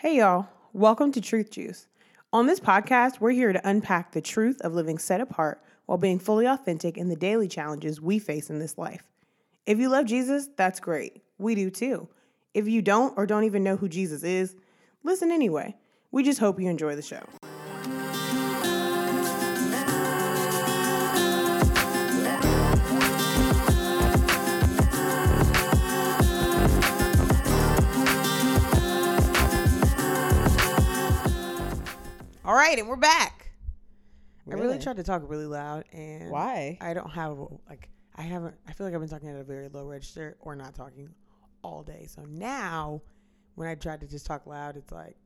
Hey, y'all. Welcome to Truth Juice. On this podcast, we're here to unpack the truth of living set apart while being fully authentic in the daily challenges we face in this life. If you love Jesus, that's great. We do too. If you don't or don't even know who Jesus is, listen anyway. We just hope you enjoy the show. All right, and we're back. I really Really? tried to talk really loud, and Why? I don't have like I haven't. I feel like I've been talking at a very low register or not talking all day. So now, when I tried to just talk loud, it's like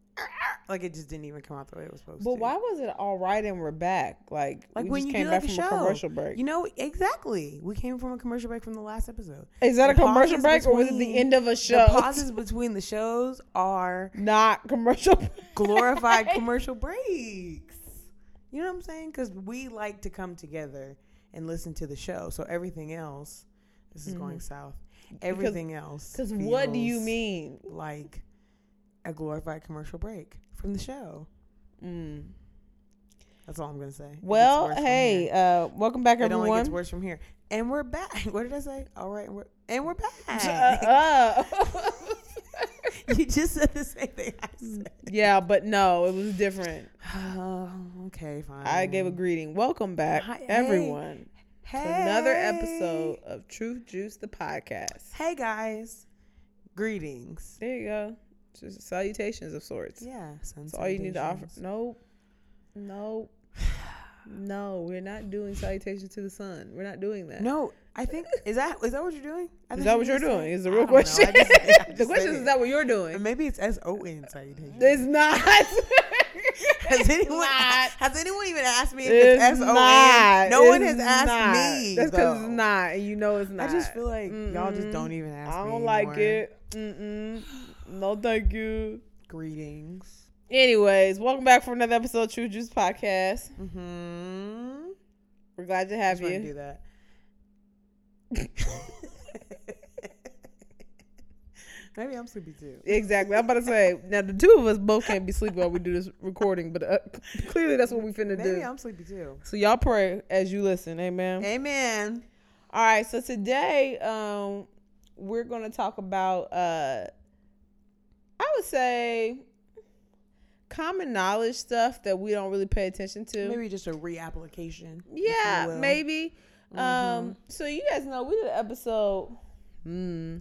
like it just didn't even come out the way it was supposed to. But why was it all right and we're back? Like, Like we when just you came do back like a from show, a commercial break. You know exactly. We came from a commercial break from the last episode. Is that a commercial break or was it the end of a The show? pauses between the shows are Not commercial. glorified commercial breaks. You know what I'm saying? Because we like to come together and listen to the show. So everything else, this is mm-hmm. going south. Everything else. Because what do you mean? Like a glorified commercial break from the show. Mm. That's all I'm gonna say. Well, hey, uh, welcome back, everyone. it only gets worse from here. And we're back. What did I say? All right, and we're and we're Uh, back. uh. you just said the same thing I said. yeah, but no, it was different. Oh, okay, fine. I gave a greeting. Welcome back, Hi- hey. everyone, to another episode of Truth Juice, the podcast. Hey guys, greetings. There you go. Just salutations of sorts. Yeah, That's all you need to offer. Nope. Nope. No, we're not doing salutations to the sun. We're not doing that. No, I think is that is that what you're doing? Is that what you're doing? Is the real don't know. I question. just- the question is, is that what you're doing? Maybe it's S O N salutation. It's not. Has anyone not. has anyone even asked me if It's it's S O not. N? No one has asked not. me. That's because it's not, and you know it's not. I just feel like y'all just don't even ask I don't like anymore. it. Mm-mm. No, thank you. Greetings. Anyways, welcome back for another episode of True Juice Podcast. Mm-hmm. We're glad to have wanna you. do that. Maybe I'm sleepy too. Exactly. I'm about to say now the two of us both can't be sleepy while we do this recording, but uh, clearly that's what we finna Maybe do. Maybe I'm sleepy too. So y'all pray as you listen. Amen. Amen. All right. So today, um, we're gonna talk about uh, I would say common knowledge stuff that we don't really pay attention to. Maybe just a reapplication. Yeah, maybe. Mhm. Um, so you guys know we did an episode. Hmm.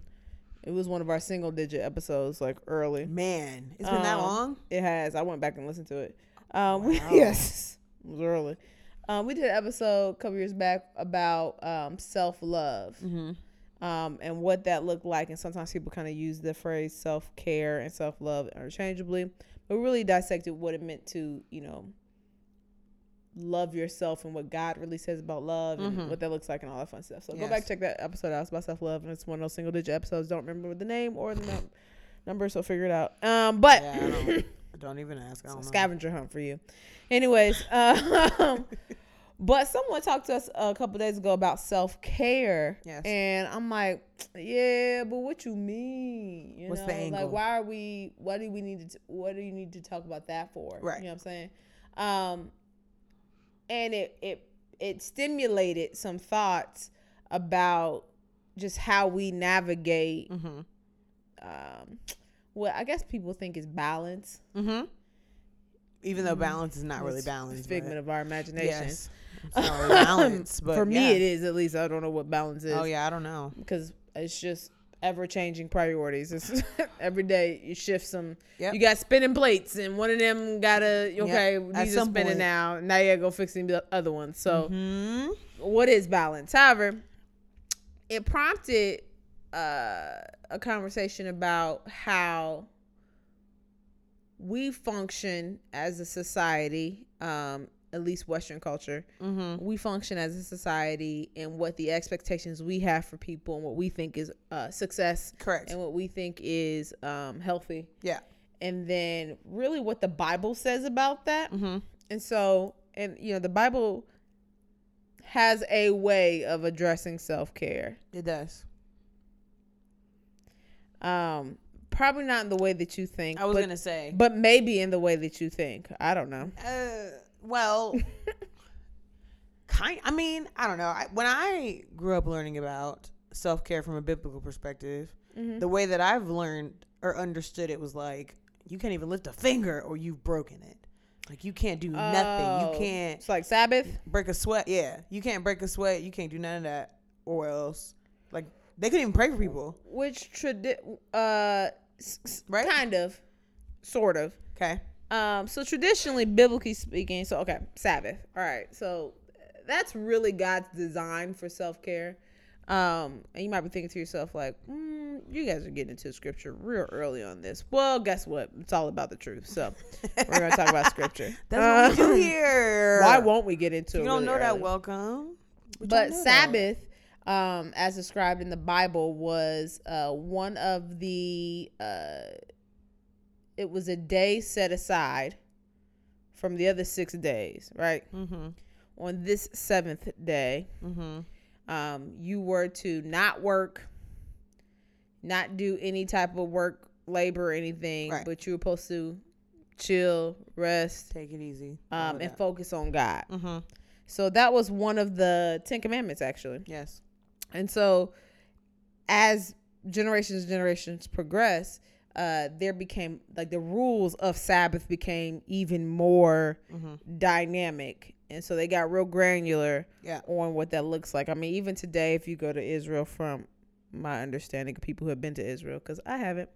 It was one of our single digit episodes, like early. Man, it's been that Um, long. It has. I went back and listened to it. Um, we, yes, it was early. Um, we did an episode a couple years back about um, self love Mm-hmm. Um, and what that looked like. And sometimes people kind of use the phrase self care and self love interchangeably, but really dissected what it meant to, you know, love yourself and what God really says about love and Mhm. what that looks like and all that fun stuff. So go back check that episode out. It's about self love and it's one of those single digit episodes. Don't remember the name or the num- number, so figure it out. Um, but Yeah, I don't, don't even ask. I it's a don't know. scavenger hunt for you. Anyways, um, but someone talked to us a couple days ago about self care. Yes. And I'm like, yeah, but what you mean? You What's know, the angle? like why are we? What do we need to? What do you need to talk about that for? Right. You know what I'm saying? Um, and it it it stimulated some thoughts about just how we navigate. Mm-hmm. Um, what I guess people think is balance. Mm-hmm. Even though Mhm. balance is not really It's balanced. figment of our imagination. Yes. It's not really balance, but for me it is at least i don't know what balance is Oh yeah, I don't know. because it's just ever changing priorities it's every day you shift some Yep. you got spinning plates and one of them gotta okay At these are spinning point. now now you gotta go fixing the other ones so Mhm. what is balance however it prompted uh, a conversation about how we function as a society um, at least western culture Mhm. we function as a society and what the expectations we have for people and what we think is uh, success Correct. and what we think is um, healthy Yeah. and then really what the bible says about that Mm-hmm. and so and you know the bible has a way of addressing self-care It does. um probably not in the way that you think. I was but, gonna say, but maybe in the way that you think. I don't know. uh, well, kind. I mean, I don't know. I, when I grew up learning about self care from a biblical perspective, Mm-hmm. the way that I've learned or understood it was like you can't even lift a finger or you've broken it. Like you can't do nothing. Oh, You can't It's like Sabbath. break a sweat. Yeah, you can't break a sweat. You can't do none of that, or else like they couldn't even pray for people. which tradi- uh Right? kind of sort of Okay. um so traditionally biblically speaking so okay sabbath all right so that's really god's design for self-care um and you might be thinking to yourself like mm, you guys are getting into scripture real early on this well guess what it's all about the truth so we're gonna talk about scripture That's what we do Um, here. why won't we get into If it you don't really know that? Welcome. We but don't know that. Sabbath, um, as described in the Bible, was uh, one of the. Uh, it was a day set aside from the other six days, right? Mm-hmm. On this seventh day, Mm-hmm. um, you were to not work, not do any type of work, labor, or anything, Right. but you were supposed to chill, rest, Take it easy. um, and focus on God. mm-hmm. So that was one of the Ten Commandments, actually. Yes. And so, as generations and generations progress, uh, there became like the rules of Sabbath became even more Mm-hmm. dynamic, and so they got real granular Yeah. on what that looks like. I mean, even today, if you go to Israel, from my understanding of people who have been to Israel, because I haven't,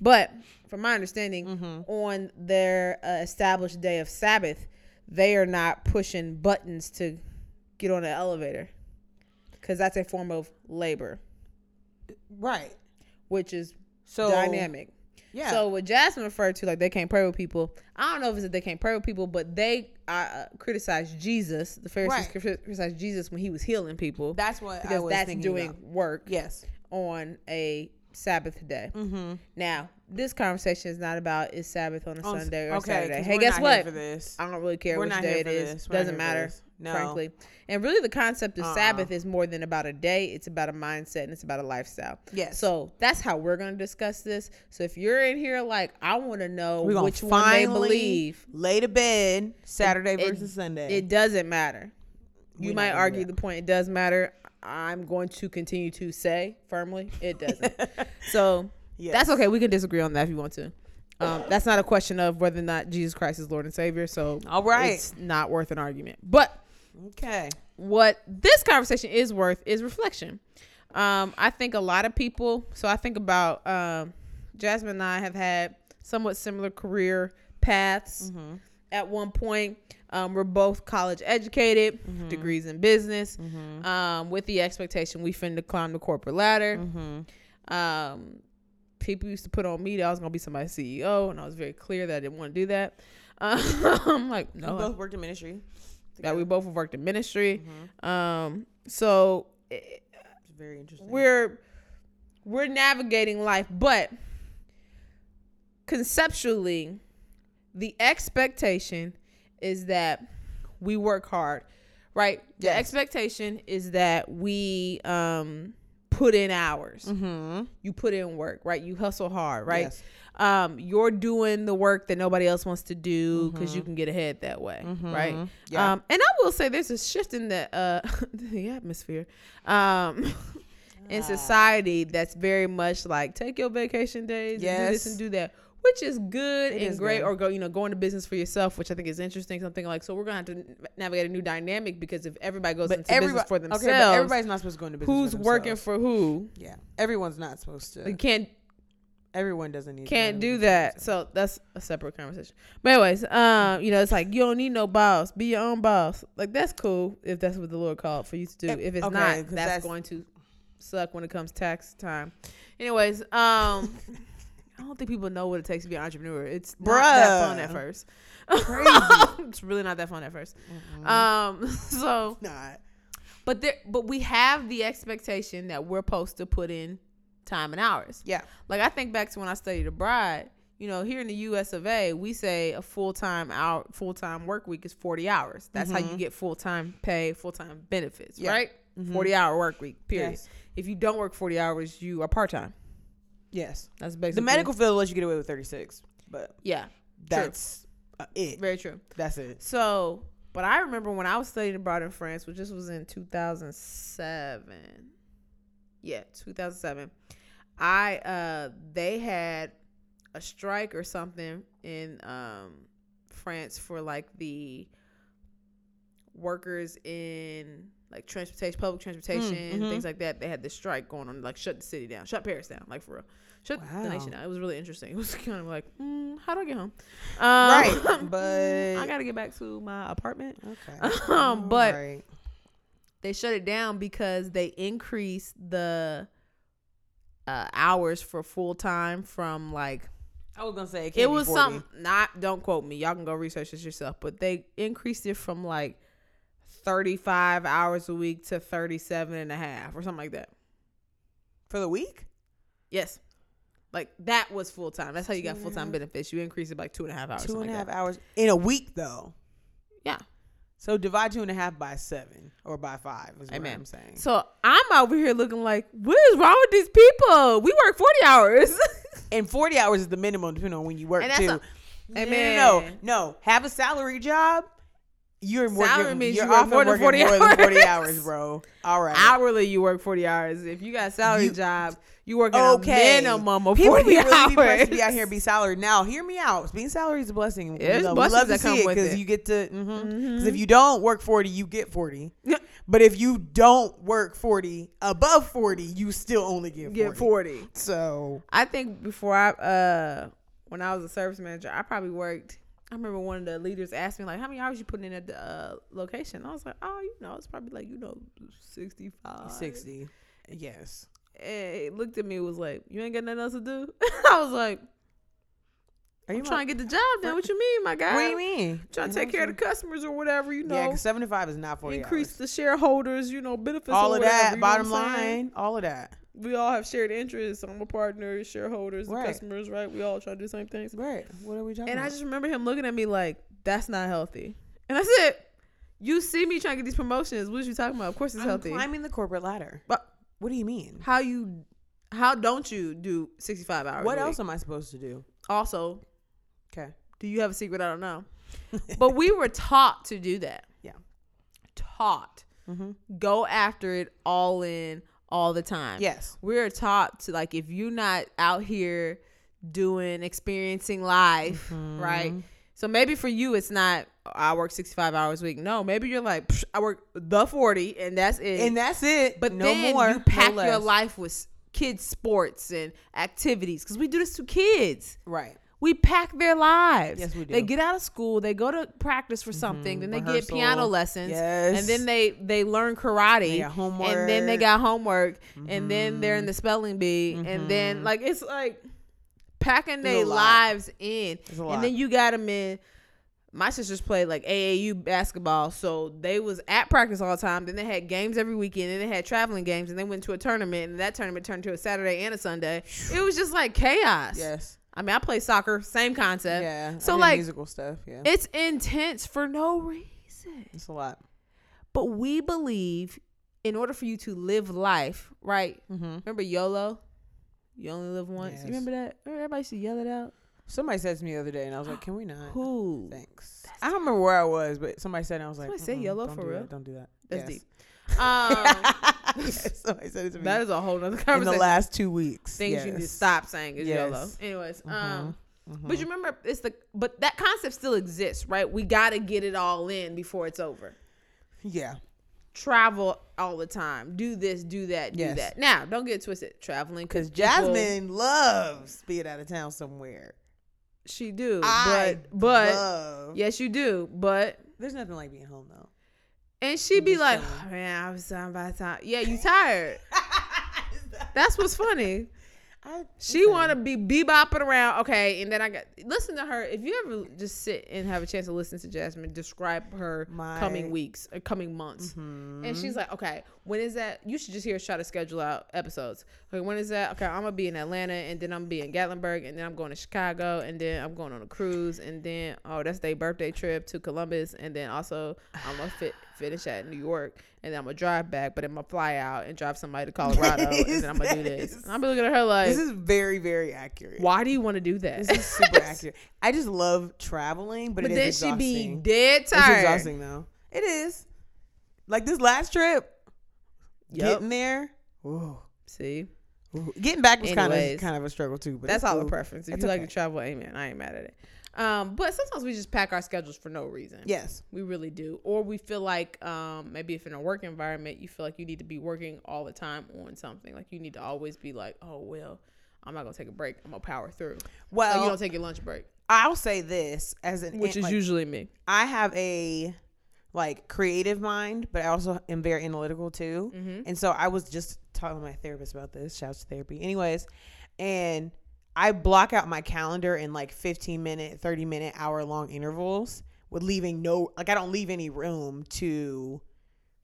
but from my understanding, Mm-hmm. on their uh, established day of Sabbath, they are not pushing buttons to get on an elevator because that's a form of labor, Right. which is So dynamic. Yeah. So what Jasmine referred to, like they can't pray with people. I don't know if it's that they can't pray with people, but they uh, criticized Jesus. The Pharisees Right. criticized Jesus when he was healing people that's what I because was that's doing about. work Yes. on a Sabbath day. Mm-hmm. Now, this conversation is not about is Sabbath on a On- Sunday or okay, Saturday. Hey, guess what? For this. I don't really care We're which day it this. Doesn't matter. No. frankly. And really, the concept of Uh-uh. Sabbath is more than about a day. It's about a mindset and it's about a lifestyle. Yes. So that's how we're going to discuss this. So if you're in here, like, I want to know which one they believe. lay to bed Saturday It- versus Sunday. It doesn't matter. You might argue the point. It does matter. I'm going to continue to say firmly it doesn't. so Yes. that's okay. We can disagree on that if you want to. Um, that's not a question of whether or not Jesus Christ is Lord and Savior. So All right. it's not worth an argument. But okay. what this conversation is worth is reflection. Um, I think a lot of people. So I think about um, Jasmine and I have had somewhat similar career paths. Mm-hmm. At one point, um, we're both college educated, Mm-hmm. degrees in business, um, with the expectation we finna climb the corporate ladder. Mm-hmm. Um, people used to put on me that I was gonna be somebody's CEO, and I was very clear that I didn't want to do that. Um, I'm like, no. We both worked in ministry. that we both have worked in ministry. Mhm. Um, so eh, It's very interesting. we're we're navigating life, but conceptually, the expectation is that we work hard, right? The expectation is that we um put in hours. mm-hmm. You put in work, right? You hustle hard, right? Yes. Um, you're doing the work that nobody else wants to do because you can get ahead that way, right? Mhm. Yeah. Um, and I will say there's a shift in the uh the atmosphere, um, in society that's very much like take your vacation days, and do this Yes. and do that, which is good It and is great. good. Or go, you know, go into business for yourself, which I think is interesting. Something like so we're gonna have to navigate a new dynamic because if everybody goes but into everybody, business for themselves, okay, but everybody's not supposed to go into business. For themselves. Who's for working for who? Yeah, everyone's not supposed to. You can't Everyone doesn't need. to can't do that. So that's a separate conversation. But anyways, um, you know, it's like you don't need no boss. Be your own boss. Like that's cool if that's what the Lord called for you to do. Eh, If it's okay, not, that's, that's- going to suck when it comes tax time. Anyways, um, I don't think people know what it takes to be an entrepreneur. It's not that fun at first. Crazy. it's really not that fun at 1st Mhm. Um, so not. but there, but we have the expectation that we're supposed to put in time and hours. Yeah. Like I think back to when I studied abroad. You know, here in the U.S. of A., we say a full time hour, full time work week is forty hours. That's how you Mhm. get full time pay, full time benefits, Yeah. right? Mhm. Forty hour work week. Period. Yes. If you don't work forty hours, you are part time. Yes. That's basically The medical field lets you get away with 36, but Yeah, that's uh, it. very true. That's it. So, but I remember when I was studying abroad in France, which this was in 2007. Yeah, 2007. I uh they had a strike or something in um France for like the workers in like transportation, public transportation, mhm. things like that. They had this strike going on, like shut the city down, shut Paris down, like for real, shut the nation down. It was really interesting. It was kind of like, mm, how do I get home? Um, Right, but- I gotta get back to my apartment. Okay. Um, but- Alright. They shut it down because they increased the uh, hours for full time from like I was gonna say it, it was 40. something not don't quote me y'all can go research this yourself but they increased it from like 35 hours a week to 37 and a half or something like that for the week. yes like that was full time that's how you got full time benefits you increase it by two and a half hours Two and a like half that. hours in a week, though. yeah So divide two and a half by seven or by five is what Amen. I'm saying. so i'm over here looking like what is wrong with these people we work 40 hours And 40 hours is the minimum, depending on when you work And that's too. a- no, no, no. Have a salary job. You're Salary working, means you're you work more than 40 more than 40 hours. hours, bro. All right. hourly you work 40 hours if you got a salary You- job you working Okay. a minimum of People 40 be really hours be be out here and be salaried. Now, hear me out. Being salaried is a blessing. There's we love, blessings love to that come it with because it. you get to. Because Mhm. if you don't work 40, you get 40. But if you don't work 40, above 40, you still only get 40. get 40 So, I think before I uh when I was a service manager, I probably worked. I remember one of the leaders asked me like, "How many hours you putting in at the uh, location?" I was like, "Oh, you know, it's probably like you know, sixty five. 60. Yes. And he looked at me was like, "You ain't got nothing else to do." I was like, Are "I'm trying to get the job done." What you mean, my guy? What do you mean? Trying to take care of the customers or whatever, you know. Yeah, because 75 is not 40 increase hours. the shareholders, you know, benefits. all of whatever, that, bottom I'm line, all of that. We all have shared interests. I'm a partner, shareholders, Right. customers, right? We all try to do the same things. Right. What are we talking about? And I just remember him looking at me like, "That's not healthy." And I said, "You see me trying to get these promotions? What are you talking about? Of course it's I'm healthy. climbing the corporate ladder. But What do you mean? how you, how don't you do 65 hours? What a week? else am I supposed to do? Also, Okay. do you have a secret? I don't know. but we were taught to do that. Yeah. Taught. Mm-hmm. Go after it all in all the time. Yes. We're taught to like if you're not out here doing experiencing life, Mm-hmm. right? So maybe for you it's not I work 65 hours a week. No, maybe you're like I work the 40 and that's it. And that's it. but no then more. you pack no your life with kids sports and activities cuz we do this to kids. Right. We pack their lives. Yes, we do. They get out of school, they go to practice for something, then they get piano lessons, Yes. and then they they learn karate, got and then they homework. Mm-hmm. got homework, and then they're in the spelling bee, and then like it's like packing their lives in, It's a lot. and then you got them in. My sisters played like AAU basketball, so they was at practice all the time. Then they had games every weekend, and they had traveling games, and they went to a tournament, and that tournament turned to a Saturday and a Sunday. It was just like chaos. Yes. I mean, I play soccer, same concept. Yeah. So like, musical stuff. Yeah. it's intense for no reason. it's a lot. But we believe, in order for you to live life, right? Mm-hmm. Remember YOLO? You only live once. Yes. You remember that? Remember everybody used to yell it out. Somebody said to me the other day, and I was like, "Can we not?" Who? Thanks. I don't remember where I was, but somebody said, and I was like, Somebody say "Mm-mm, YOLO for do real? That, don't do that. That's Yes. deep. Um, yes, somebody said it to me. that is a whole nother conversation in the last two weeks. things you need to stop saying is Yes. YOLO. Anyways, um, Mhm. but you remember it's the but that concept still exists, right? We got to get it all in before it's over. Yeah. travel all the time. Do this, do that, do Yes. that. Now, don't get twisted. Traveling Because people- Jasmine loves being out of town somewhere. she do, I but but love. yes, you do. But There's nothing like being home though. And she'd be like, oh, man, I was done by the time. Yeah, you tired. That's what's funny. I, She want to be bebopping around. Okay, and then I got listen to her. If you ever just sit and have a chance to listen to Jasmine describe her My- coming weeks, or coming months, Mm-hmm. and she's like, okay, when is that? You should just hear us try to schedule out episodes. Okay, when is that? Okay, I'm gonna be in Atlanta, and then I'm gonna be in Gatlinburg, and then I'm going to Chicago, and then I'm going on a cruise, and then oh, that's their birthday trip to Columbus, and then also I'm gonna fit finish at New York, and then I'm gonna drive back, but I'm gonna fly out and drive somebody to Colorado, and then I'm gonna do this. And I'm be looking at her like, This is very, very accurate. why do you want to do that? This is super accurate. I just love traveling, but, but it then is she be dead tired. It's exhausting though. It is. Like this last trip, Yep. getting there, ooh, See, getting back was kind of kind of a struggle too. But that's all cool. a preference. If It's you like okay. to travel, amen. I ain't mad at it. Um, but sometimes we just pack our schedules for no reason. Yes. We really do. Or we feel like um, maybe if in a work environment, you feel like you need to be working all the time on something. Like you need to always be like, oh, well, I'm not going to take a break. I'm going to power through. Well, Like you don't take your lunch break, I'll say this as an which is like, usually me. I have a like creative mind, but I also am very analytical too. Mm-hmm. And so I was just talking to my therapist about this. Shouts to therapy. Anyways, and I block out my calendar in like 15 minute, 30 minute, hour long intervals with leaving no like I don't leave any room to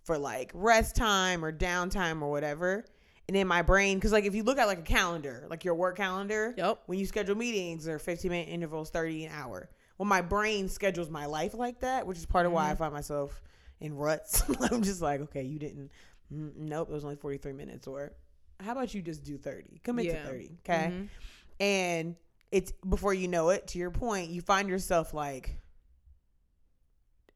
for like rest time or downtime or whatever. And in my brain, because like if you look at like a calendar, like your work calendar, Yep. when you schedule meetings or 15 minute intervals 30 an hour well my brain schedules my life like that which is part of why i find myself in ruts i'm just like okay you didn't mm, nope it was only 43 minutes or how about you just do 30 commit Yeah. to 30 okay Mhm. And it's before you know it to your point you find yourself like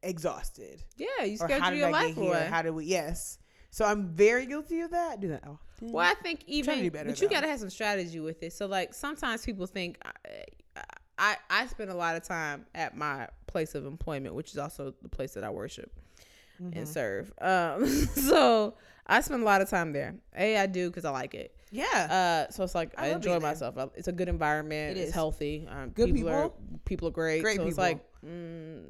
exhausted Yeah, you schedule your i life away. how did we yes so i'm very guilty of that do that Well, I think even, do better, but you though. gotta have some strategy with it. So, like, sometimes people think I, I, I spend a lot of time at my place of employment, which is also the place that I worship Mm-hmm. and serve. Um, so I spend a lot of time there. A, I do because I like it. Yeah Uh, so it's like I I, enjoy myself. It's a good environment. It it's healthy. Um, Good people, Are, people. people are great. Great so it's like mm,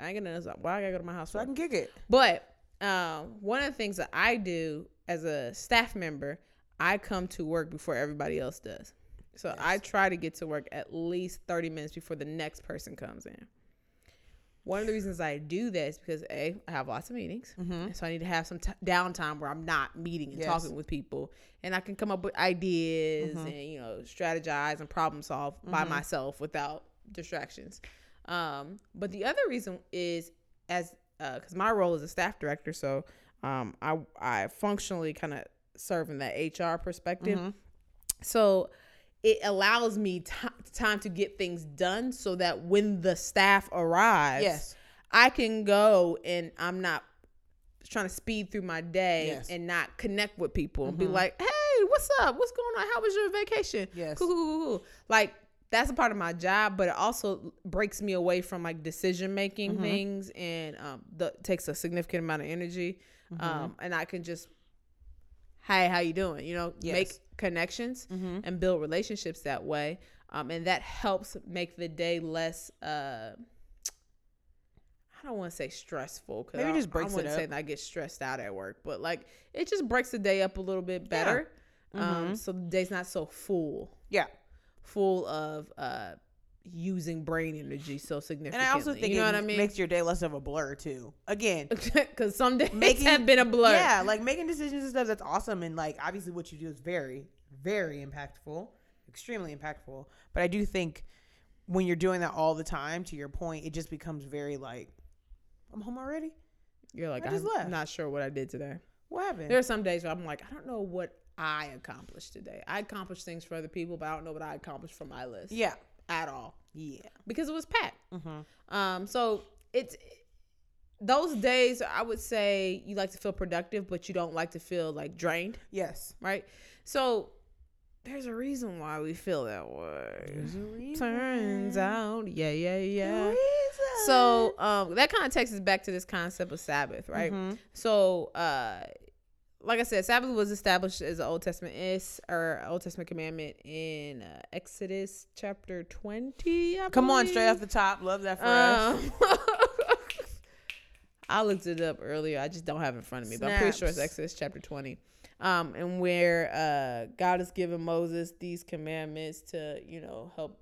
I ain't gonna. Why I gotta go to my house? so i can kick it But um, one of the things that I do as a staff member, I come to work before everybody else does. So I try to get to work at least 30 minutes before the next person comes in. One of the reasons I do that is because A, I have lots of meetings. and So I need to have some t- downtime where I'm not meeting and Yes. talking with people. And I can come up with ideas and, you know, strategize and problem solve by myself without distractions. Um, but the other reason is as because my role is a staff director, so um, I I functionally kind of serve in that HR perspective. Mm-hmm. So it allows me ti time to get things done, so that when the staff arrives, yes I can go and I'm not trying to speed through my day Yes. Mm-hmm. and not connect with people and be like, "Hey, what's up? What's going on? How was your vacation?" Yes. cool, cool, cool. Like that's a part of my job, but it also breaks me away from like decision making Mm-hmm. things and um, the takes a significant amount of energy. Mm-hmm. Um, and I can just, hey, how you doing? You know, make Yes. Connections Mm-hmm. and build relationships that way. Um, and that helps make the day less. Uh, I don't want to say stressful because I, just breaks I it wouldn't say that I get stressed out at work, but like it just breaks the day up a little bit better. Um, so the day's not so full, yeah full of uh using brain energy so significantly. And. I also think you know it what I mean? makes your day less of a blur too. Again, Because some days Making- have been a blur. yeah, like making decisions and stuff that's awesome, and like obviously what you do is very, very impactful, extremely impactful. But I do think when you're doing that all the time, to your point, it just becomes very like, I'm home already. You're like, I just I'm left. not sure what I did today. What happened? There are some days where I'm like, I don't know what I accomplished today. I accomplished things for other people, but I don't know what I accomplished for my list. yeah, At all. yeah. Because it was packed. Mm-hmm. Um, so it's those days I would say you like to feel productive, but you don't like to feel like drained, Yes. right? So there's a reason why we feel that way. Turns out, yeah, yeah, yeah. So um, that kind of takes us back to this concept of Sabbath, right? Mhm. So, uh, like I said, Sabbath was established as an Old Testament is or Old Testament commandment in uh, Exodus chapter twenty. I come on, straight off the top. Love that for us. Um, I looked it up earlier. I just don't have it in front of me, but I'm pretty sure it's Exodus chapter 20. Um, and where uh, God has given Moses these commandments to, you know, help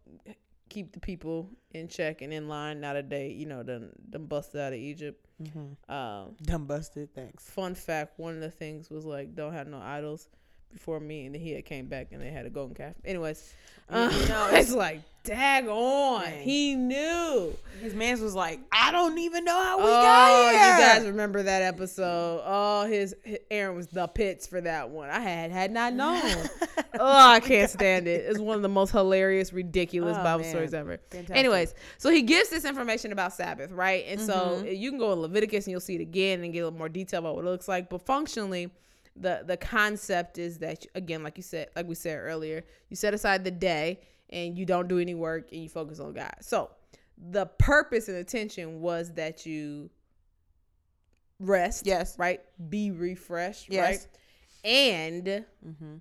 keep the people in check and in line. Now that they, you know, done, done busted out of Egypt. Mm-hmm. Um, Dumb busted. Thanks. fun fact: one of the things was like, don't have no idols before me, and then he had came back and they had a golden calf. Anyways, You know, it's like, dag on, Dang. he knew. His man's was like, I don't even know how we oh, got here. you guys remember that episode? Oh, his, his Aaron was the pits for that one. I had had not known. oh, I can't stand it. It's one of the most hilarious, ridiculous Oh, Bible man. stories ever. Fantastic. Anyways, so he gives this information about Sabbath, right? And so Mm-hmm. you can go in Leviticus and you'll see it again and get a little more detail about what it looks like. But functionally, the the concept is that again, like you said, like we said earlier, you set aside the day and you don't do any work and you focus on God. So the purpose and intention was that you rest, Yes. right? Be refreshed, Yes. right? And Mm-hmm.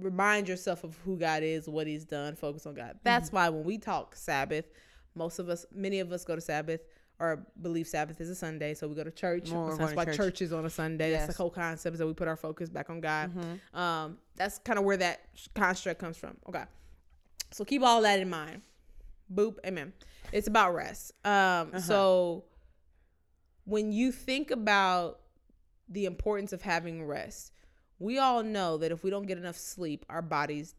remind yourself of who God is, what He's done, focus on God. That's Mm-hmm. why when we talk Sabbath, most of us, many of us go to Sabbath or believe Sabbath is a Sunday, so we go to church. Well, That's why church. church is on a Sunday. That's the whole concept is that we put our focus back on God. Mm-hmm. Um, that's kind of where that construct comes from. Okay, so keep all that in mind. Boop, amen. It's about rest. Um, Uh-huh. so when you think about the importance of having rest, we all know that if we don't get enough sleep, our bodies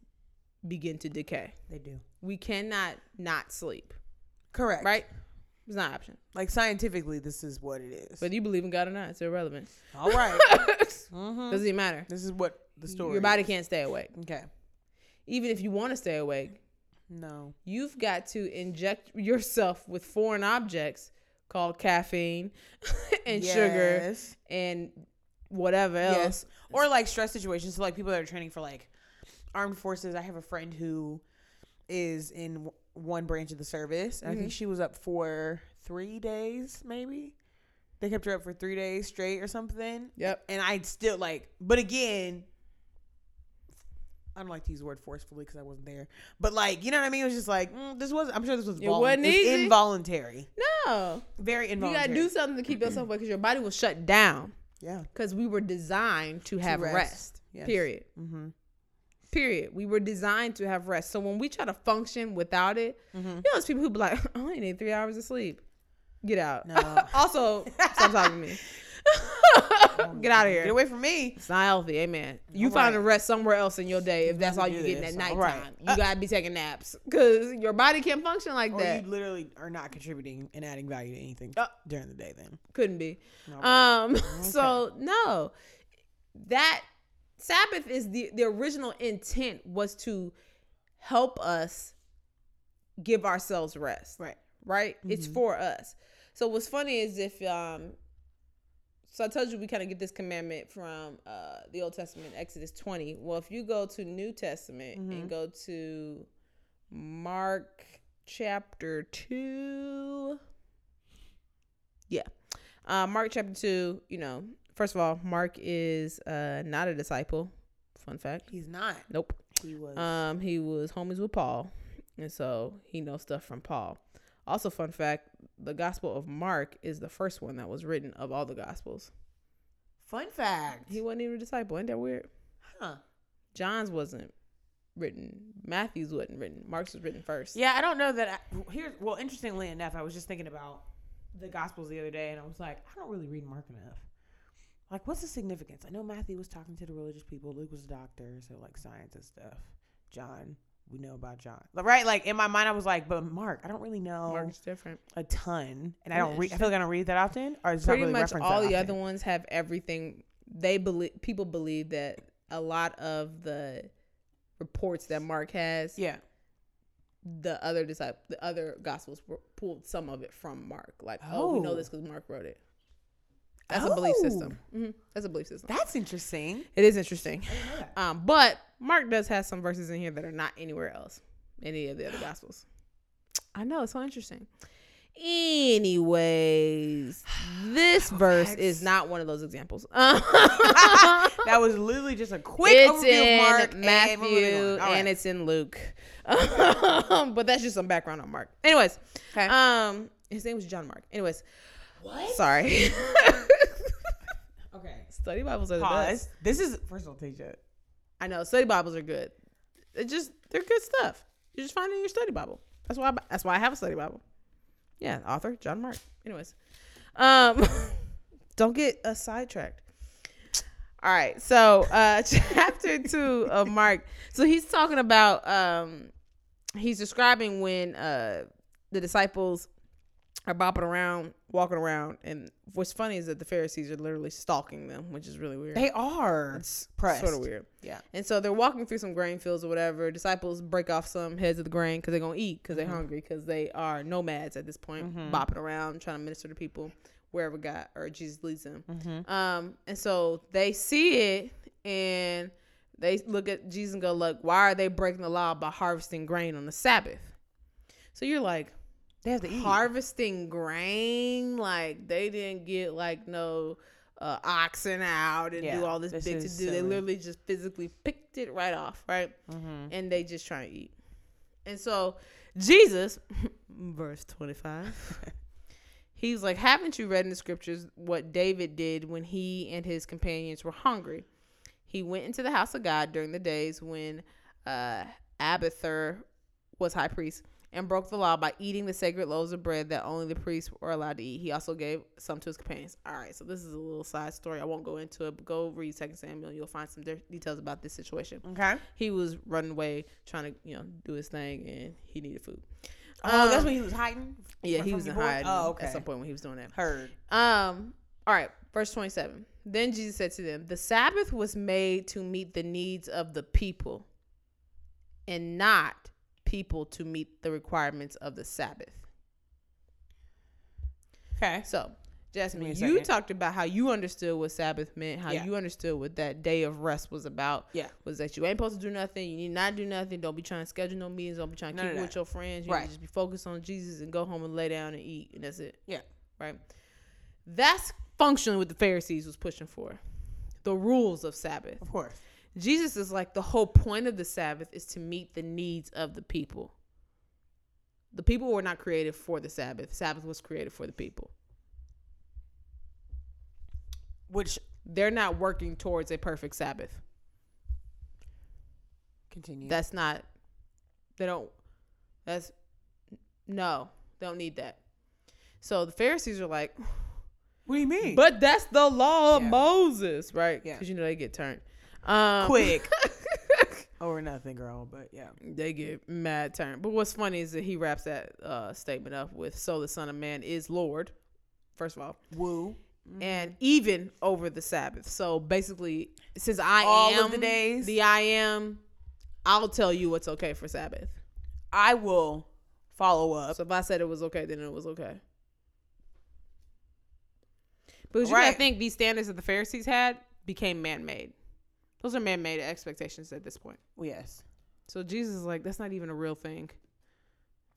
begin to decay. They do. We cannot not sleep, Correct. right? It's not an option. Like scientifically, this is what it is. But you believe in God or not, it's irrelevant. All right. mm-hmm. Doesn't even matter. This is what the story. Your body is. can't stay awake. Okay. Even if you want to stay awake, No. you've got to inject yourself with foreign objects called caffeine and sugar and whatever else. Yes. Or like stress situations. So like people that are training for like armed forces. I have a friend who is in one branch of the service. And I think she was up for three days, maybe. They kept her up for three days straight or something. Yep. And I still like, but again, I don't like to use the word forcefully because I wasn't there. But like, you know what I mean? It was just like mm, this was. I'm sure this was. It volu- wasn't easy. involuntary. No. Very involuntary. You got to do something to keep yourself awake because your body will shut down Yeah. because we were designed to have rest. rest. Yes. Period. Mm-hmm. Period. We were designed to have rest. So when we try to function without it, Mm-hmm. you know, there's people who be like, I only need three hours of sleep. Get out. No. also, stop talking to me. Get out of here. Get away from me. It's not healthy. Amen. You All find right. a rest somewhere else in your day if that's all you're getting at nighttime. right. You gotta be taking naps because your body can't function like that. you literally are not contributing and adding value to anything Uh, during the day. Then. Couldn't be. No. Um. So no, that Sabbath is the the original intent was to help us give ourselves rest. right. right? It's Mhm. for us. So what's funny is if um so I told you we kind of get this commandment from uh the Old Testament, Exodus 20. Well, if you go to New Testament Mhm. and go to Mark chapter 2. Yeah. Uh Mark chapter 2, you know, first of all, Mark is uh not a disciple. Fun fact. He's not. Nope. He was. Um, he was homies with Paul, and so he knows stuff from Paul. Also, fun fact: the Gospel of Mark is the first one that was written of all the Gospels. Fun fact. He wasn't even a disciple. Ain't that weird? huh. John's wasn't written. Matthew's wasn't written. Mark's was written first. Yeah, I don't know that. I, here's well, interestingly enough, I was just thinking about the Gospels the other day, and I was like, I don't really read Mark enough. Like, what's the significance? I know Matthew was talking to the religious people. Luke was a doctor, so like science and stuff. John, we know about John, right? Like in my mind, I was like, but Mark, I don't really know Mark's different. a ton, and I don't read. I feel like I don't read that often, or not Pretty really much all the often. other ones have everything. They believe people believe that a lot of the reports that Mark has, Yeah, the other disciple, the other gospels pulled some of it from Mark. Like, oh, we know Oh. this because Mark wrote it. That's a belief system. Oh. hmm That's a belief system. that's interesting. it is interesting. I didn't know that. Um, but Mark does have some verses in here that are not anywhere else, any of the other gospels. I know it's so interesting. Anyways, this verse facts. is not one of those examples. that was literally just a quick it's overview in of Mark and Matthew. All and it's in Luke. but that's just some background on Mark. Anyways, Okay. um, his name was John Mark. Anyways, what? sorry. Study Bibles are the Pause. best. This is first of all, Tasha. I know study Bibles are good. It just they're good stuff. You just find it in your study Bible. That's why I, that's why I have a study Bible. Yeah, author John Mark. Anyways, um, don't get uh, sidetracked. All right, so uh, chapter two of Mark. So he's talking about um, he's describing when uh the disciples are bopping around, walking around, and what's funny is that the Pharisees are literally stalking them, which is really weird. They are. it's pressed. sort of weird. Yeah. And so they're walking through some grain fields or whatever. Disciples break off some heads of the grain because they're gonna eat because Mhm. they're hungry because they are nomads at this point, Mhm. bopping around trying to minister to people wherever God or Jesus leads them. Mm-hmm. Um, and so they see it and they look at Jesus and go, "Look, why are they breaking the law by harvesting grain on the Sabbath?" So you're like, They have to eat. harvesting grain, like they didn't get like no uh, oxen out and Yeah, do all this, this big to do. They literally just physically picked it right off, right? Mm-hmm. And they just trying to eat. And so Jesus, verse 25, he's like, Haven't you read in the scriptures what David did when he and his companions were hungry? He went into the house of God during the days when uh, Abiathar was high priest and broke the law by eating the sacred loaves of bread that only the priests were allowed to eat. He also gave some to his companions. All right, so this is a little side story. I won't go into it, but go read Second Samuel. You'll find some de- details about this situation Okay. he was running away trying to you know do his thing and he needed food Oh, that's Um, when he was hiding. yeah he was in hiding Oh, okay. at some point when he was doing that Heard. um all right verse 27 then jesus said to them the sabbath was made to meet the needs of the people and not people to meet the requirements of the sabbath Okay. so Jasmine, Give me a you talked about how you understood what Sabbath meant, how Yeah. you understood what that day of rest was about. Yeah. was that you ain't supposed to do nothing. You need not do nothing. Don't be trying to schedule no meetings. Don't be trying to None keep it with your friends. You Right. need to just be focused on Jesus and go home and lay down and eat, and that's it. Yeah. Right. That's functionally what the Pharisees was pushing for. The rules of Sabbath. Of course. Jesus is like the whole point of the Sabbath is to meet the needs of the people. The people were not created for the Sabbath. Sabbath was created for the people. Which They're not working towards a perfect Sabbath. continue. That's not. They don't. That's no. They don't need that. So the Pharisees are like, what do you mean? but that's the law of Moses, right? Yeah. Because you know they get turned. Um, Quick. Over nothing, girl. But yeah. they get mad turn. But what's funny is that he wraps that uh, statement up with, "So the Son of Man is Lord." First of all, Woo. and even over the Sabbath. So basically, since I All am the days? the I am, I'll tell you what's okay for Sabbath. I will follow up. So if I said it was okay, then it was okay. Because you gotta think these standards that the Pharisees had became man-made. Those are man-made expectations at this point. Yes. So Jesus is like, that's not even a real thing.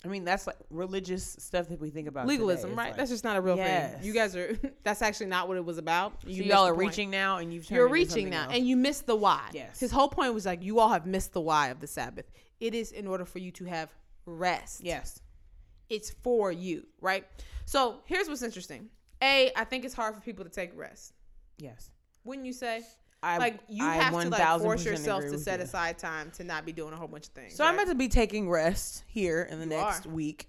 I mean, that's like religious stuff that we think about. Legalism. Right? like- that's just not a real Yes. thing. You guys are. That's actually not what it was about. You missed y'all are point. reaching now, and you've turned You're reaching now, else. and you missed the why. Yes. His whole point was like, you all have missed the why of the Sabbath. It is in order for you to have rest. yes, it's for you, right? So here's what's interesting. A, I think it's hard for people to take rest. yes. Wouldn't you say? I like you I have to like force yourself to set you. aside time to not be doing a whole bunch of things. So I'm right? about to be taking rest here in the You next are. week,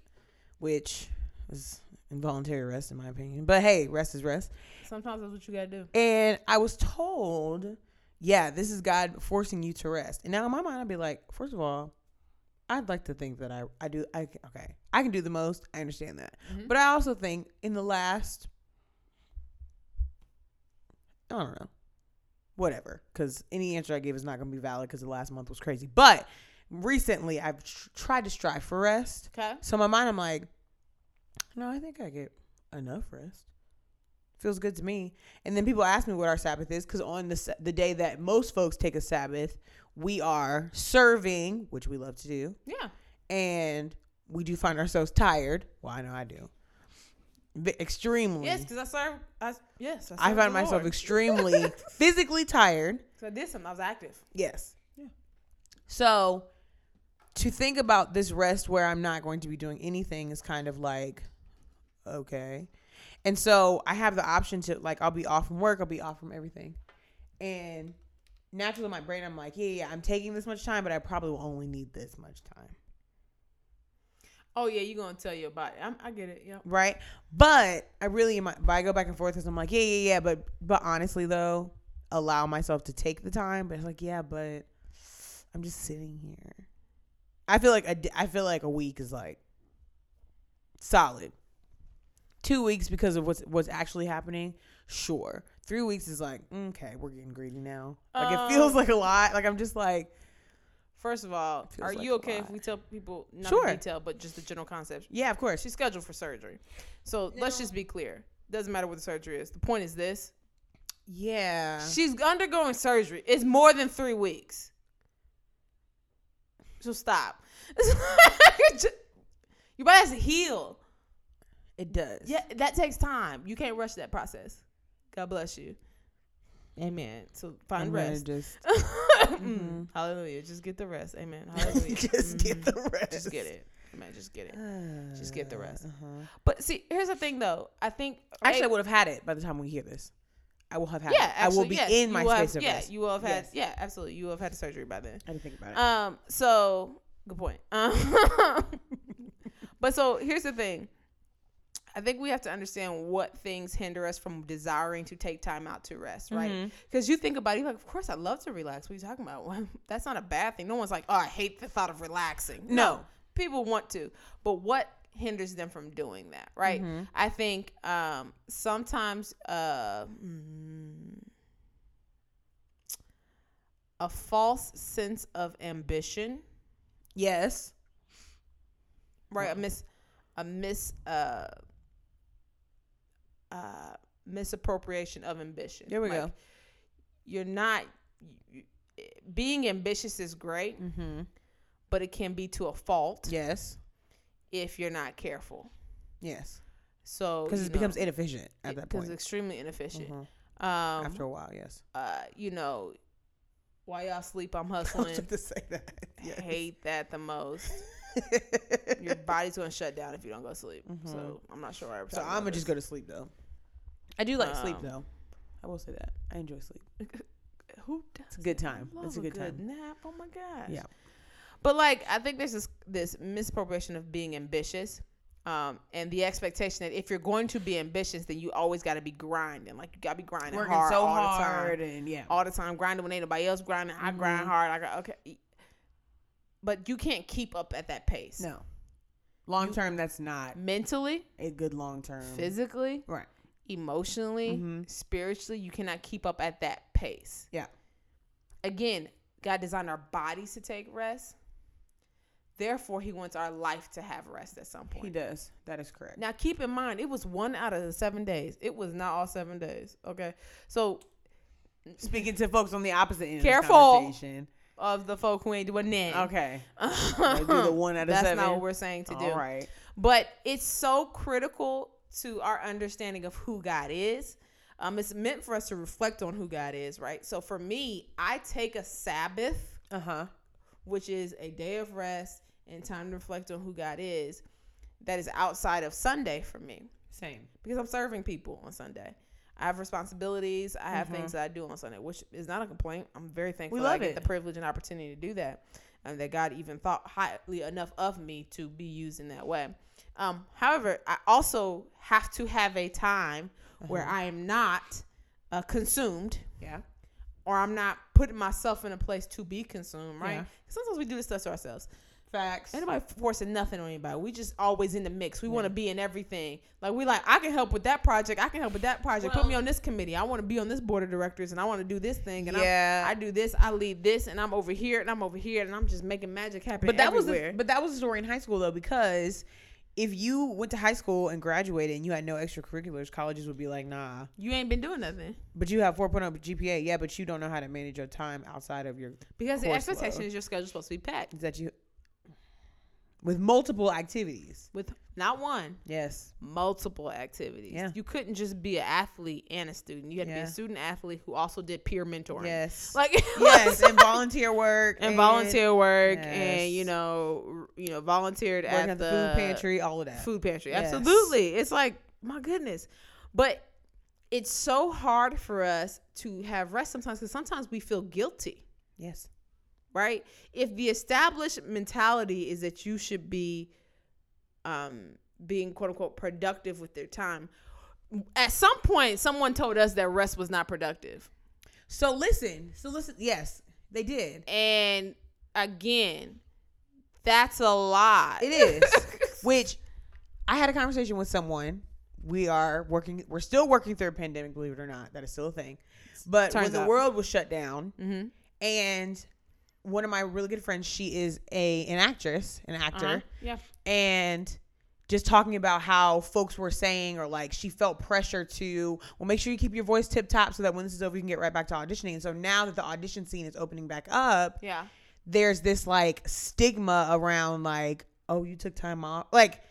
which is involuntary rest in my opinion. But hey, rest is rest. Sometimes that's what you gotta do. And I was told, yeah, this is God forcing you to rest. And now in my mind, I'd be like, first of all, I'd like to think that I, I do, I, okay, I can do the most. I understand that. Mhm. But I also think in the last, I don't know, whatever, because any answer I give is not going to be valid because the last month was crazy. But recently, I've tr- tried to strive for rest. Okay. So in my mind, I'm like, no, I think I get enough rest. Feels good to me. And then people ask me what our Sabbath is because on the the day that most folks take a Sabbath, we are serving, which we love to do, Yeah. and we do find ourselves tired. Well, I know I do. Extremely. Yes, because I serve. I, yes, I serve find myself Lord. extremely physically tired. So I did something. I was active. Yes. Yeah. So to think about this rest where I'm not going to be doing anything is kind of like okay. And so I have the option to like I'll be off from work, I'll be off from everything. And naturally in my brain I'm like, yeah, yeah, I'm taking this much time, but I probably will only need this much time. Oh yeah, you're gonna tell your body. I'm, I get it. Yeah. Right? But I really am but I go back and forth because I'm like, yeah, yeah, yeah, but but honestly though, allow myself to take the time, but it's like, yeah, but I'm just sitting here. I feel like a I feel like a week is like solid. two weeks because of what's what's actually happening. Sure, three weeks is like mm, okay, we're getting greedy now. Like it feels Um, like a lot. Like I'm just like First of all, are like you okay if we tell people not Sure. in detail, but just the general concept? yeah, of course. She's scheduled for surgery. So let's just be clear. Doesn't matter what the surgery is. The point is this. Yeah, She's undergoing surgery. It's more than three weeks. So stop. Your body has to heal. it does. Yeah, that takes time. You can't rush that process. God bless you. Amen. So find I'm rest. Just Mm. Hallelujah. Just get the rest. Amen. Hallelujah. just get Mhm. the rest. Just get it. Amen. Just get it. Just get the rest. Uh-huh. But see, here's the thing though. I think Actually, I would have had it by the time we hear this. I will have had yeah, it. actually, I will be yes, in my space have, of yeah, rest. you will have had Yes. yeah, absolutely. You will have had the surgery by then. I didn't think about it. Um, so good point. Um, but so here's the thing. I think we have to understand what things hinder us from desiring to take time out to rest, right? Because you think about it, you're like, of course, I love to relax. What are you talking about? Well, that's not a bad thing. No one's like, oh, I hate the thought of relaxing. No. people want to, but what hinders them from doing that, right? Mhm. I think um, sometimes uh, mm, a false sense of ambition yes. right? A miss, a mis, uh, uh, misappropriation of ambition. There we Like, go. You're not you, being ambitious is great, Mm-hmm. but it can be to a fault Yes. if you're not careful. Yes. So Because it know, becomes inefficient at it that point. extremely inefficient. Mhm. Um, After a while, yes. uh, you know, while y'all sleep, I'm I was hustling. about to say that. Yes. Hate that the most. Your body's gonna shut down if you don't go to sleep. So I'm not sure. So I'm gonna just go to sleep though. I do like sleep Um, though. I will say that. I enjoy sleep. Who does It's a good time. It's a good time. nap. Oh my gosh. Yeah. But like, I think there's this this misappropriation of being ambitious, um, and the expectation that if you're going to be ambitious, then you always got to be grinding. Like you got to be grinding Working hard so all hard the time, and yeah. all the time, grinding when ain't nobody else grinding. I grind Mhm. hard. I got okay, but you can't keep up at that pace. No. Long term, that's not mentally, a good long term. physically, Right. emotionally, Mhm. spiritually, you cannot keep up at that pace. Yeah. Again, God designed our bodies to take rest. Therefore, He wants our life to have rest at some point. He point. does. That is correct. Now, keep in mind, it was one out of the seven days. It was not all seven days. Okay. So, Speaking to folks on the opposite end Careful. of the conversation. Of the folk who ain't doing that, Okay. Do the one out of that's seven. not what we're saying to do. All right. But it's so critical to our understanding of who God is. Um, it's meant for us to reflect on who God is, right? So for me, I take a Sabbath, Uh huh. which is a day of rest and time to reflect on who God is, that is outside of Sunday for me Same. because I'm serving people on Sunday. I have responsibilities. I have things that I do on Sunday, which is not a complaint. I'm very thankful that I get it. the privilege and opportunity to do that, and that God even thought highly enough of me to be used in that way. Um, however, I also have to have a time where I am not uh, consumed Yeah. or I'm not putting myself in a place to be consumed, right? Yeah. Sometimes we do this stuff to ourselves. Facts. Anybody forcing nothing on anybody. We just always in the mix. We want to be in everything. Like we like, I can help with that project. I can help with that project. Put me on this committee. I want to be on this board of directors, and I want to do this thing. And Yeah. I'm, I do this. I lead this, and I'm over here, and I'm over here, and I'm just making magic happen. But that everywhere. was the, but that was the story in high school though because if you went to high school and graduated and you had no extracurriculars, colleges would be like, nah. you ain't been doing nothing But you have 4.0 GPA, yeah, but you don't know how to manage your time outside of your because the expectation load. is your schedule's supposed to be packed is that you with multiple activities. with not one, Yes. multiple activities. Yeah. You couldn't just be an athlete and a student. You had to be a student athlete who also did peer mentoring. Yes. Like yes, and volunteer work and volunteer work Yes. and you know you know volunteered at, at the food pantry, all of that. food pantry Yes. absolutely it's like my goodness but it's so hard for us to have rest sometimes because sometimes we feel guilty Yes. Right if the established mentality is that you should be um being quote unquote productive with their time at some point someone told us that rest was not productive So listen. So listen. Yes, they did. and again that's a lie It is. Which I had a conversation with someone we are working. We're still working through a pandemic. Believe it or not, that is still a thing. But when the out. world was shut down, Mm-hmm. and one of my really good friends, she is a an actress, an actor, Uh-huh. Yeah. and just talking about how folks were saying or like she felt pressure to well make sure you keep your voice tip top so that when this is over you can get right back to auditioning and so now that the audition scene is opening back up Yeah. there's this like stigma around like oh you took time off like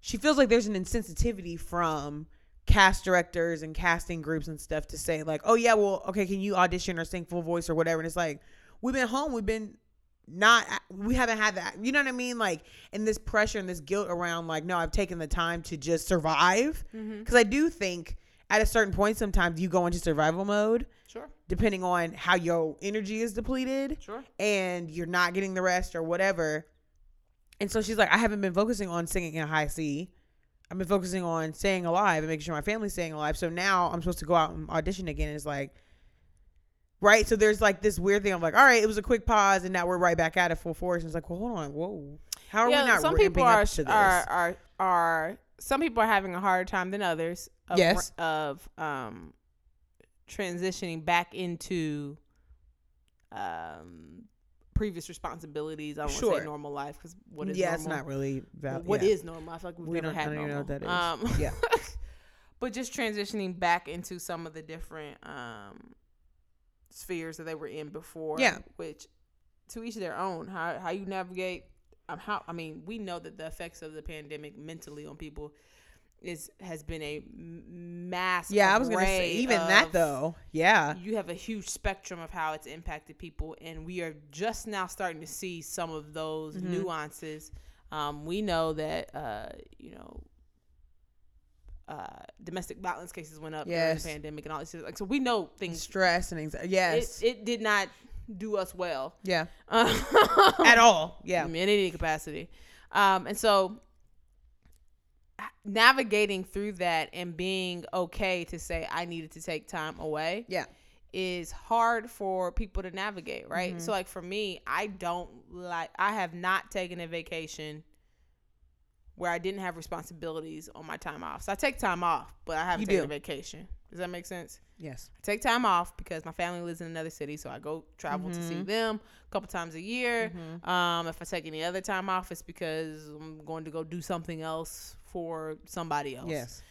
she feels like there's an insensitivity from cast directors and casting groups and stuff to say like oh yeah well okay can you audition or sing full voice or whatever and it's like we've been home we've been not we haven't had that you know what i mean like and this pressure and this guilt around like no i've taken the time to just survive Mm-hmm. because i do think at a certain point sometimes you go into survival mode Sure. depending on how your energy is depleted Sure. and you're not getting the rest or whatever. And so she's like, I haven't been focusing on singing in high C. I've been focusing on staying alive and making sure my family's staying alive. So now I'm supposed to go out and audition again. And it's like, right? So there's like this weird thing. I'm like, all right, it was a quick pause, and now we're right back at it full force. And it's like, well, hold on, whoa, how are we not some people up are, to this? are are are some people are having a harder time than others. Of, Yes. Of um, transitioning back into um previous responsibilities. I don't want to Sure. say normal life because what is yeah, normal? it's not really Well, valid. What yeah. is normal? I feel like we've We never don't- had even know what that is. normal. Um, Yeah. but just transitioning back into some of the different um, spheres that they were in before. Yeah. Which, to each their own. How how you navigate. Um, how I mean, we know that the effects of the pandemic mentally on people is has been a mass. Yeah, I was gonna say even that though. Yeah, you have a huge spectrum of how it's impacted people and we are just now starting to see some of those Mm-hmm. nuances um, we know that uh, you know uh, domestic violence cases went up Yes. during the pandemic and all this like so we know things stress and anxiety. it, Yes, it did not do us well yeah, um, at all. Yeah, in any capacity. Um, and so navigating through that and being okay to say I needed to take time away yeah. is hard for people to navigate, right? Mm-hmm. So like for me, I don't like I have not taken a vacation where I didn't have responsibilities on my time off. So I take time off, but I haven't You taken do. a vacation. Does that make sense? Yes. I take time off because my family lives in another city, so I go travel to Mm-hmm. see them a couple times a year. Um, if I take any other time off, it's because I'm going to go do something else for somebody else. Yes.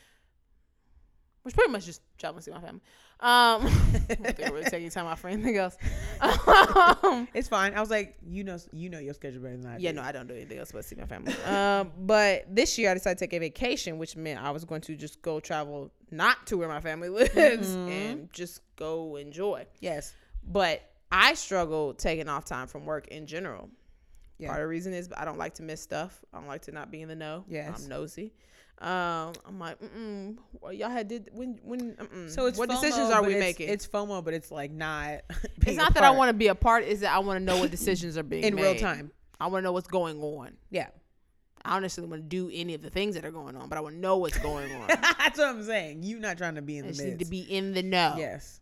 which pretty much just traveling to see my family. Um, I don't think I'm really taking time off for anything else. Um, It's fine. I was like, you know, you know your schedule better than I do. yeah, no, I don't do anything else but see my family. Um, but this year I decided to take a vacation, which meant I was going to just go travel not to where my family lives and just go enjoy. Yes. But I struggle taking off time from work in general. Yeah. Part of the reason is I don't like to miss stuff. I don't like to not be in the know. Yes. I'm nosy. Um, I'm like, mm well, y'all had did when when. Mm-mm. So it's what FOMO, decisions are we it's- making? It's FOMO, but it's like not. It's not that I want to be a part. Is that I want to know what decisions are being in made. real time. I want to know what's going on. Yeah. I don't necessarily want to do any of the things that are going on, but I want to know what's going on. That's what I'm saying. You not trying to be in I the just need to be in the know. Yes.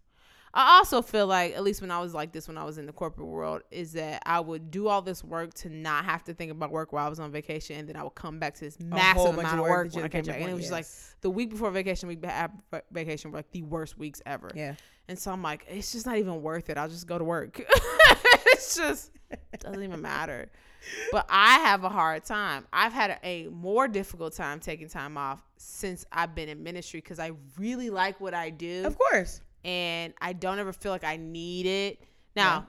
I also feel like, at least when I was like this, when I was in the corporate world, is that I would do all this work to not have to think about work while I was on vacation, and then I would come back to this massive amount of work when I came back. And it was just like the week before vacation, week have vacation were like the worst weeks ever. Yeah. And so I'm like, it's just not even worth it. I'll just go to work. it's just doesn't even matter. But I have a hard time. I've had a, a more difficult time taking time off since I've been in ministry because I really like what I do Of course. And I don't ever feel like I need it. Now,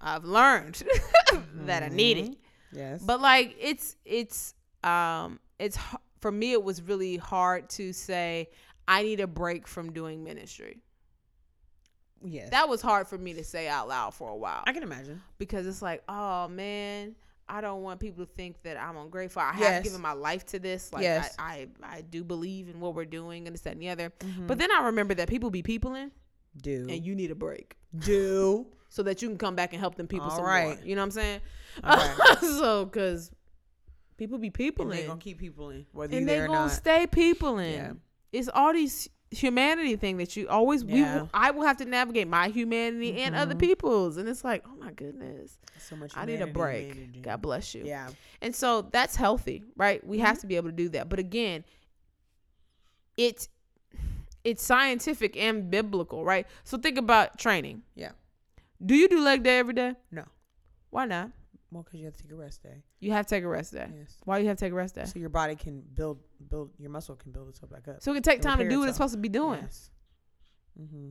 I've learned that I need it. Yes. But like it's it's um it's for me it was really hard to say I need a break from doing ministry. yes. That was hard for me to say out loud for a while I can imagine. because it's like, oh man, I don't want people to think that I'm ungrateful. I Yes. have given my life to this. Like Yes. I, I I do believe in what we're doing and this that and the other. Mm-hmm. But then I remember that people be peopling Do. and you need a break. do. so that you can come back and help them people All some right. more. You know what I'm saying? Okay. so because people be people And they gonna keep people in, whether and they gonna not. stay people in. Yeah. It's all these humanity thing that you always Yeah. will, I will have to navigate my humanity and other Mhm. people's, and it's like, oh my goodness, so much. I need a break. humanity. God bless you. Yeah. And so that's healthy, right? We Mm-hmm. have to be able to do that. But again, it's it's scientific and biblical, right? So think about training. Yeah. Do you do leg day every day? No. Why not? Well, because you have to take a rest day. You have to take a rest day. Yes. Why you have to take a rest day? So your body can build build your muscle can build itself back up. So it can take time to do what it's supposed to be doing. Yes. Mm-hmm.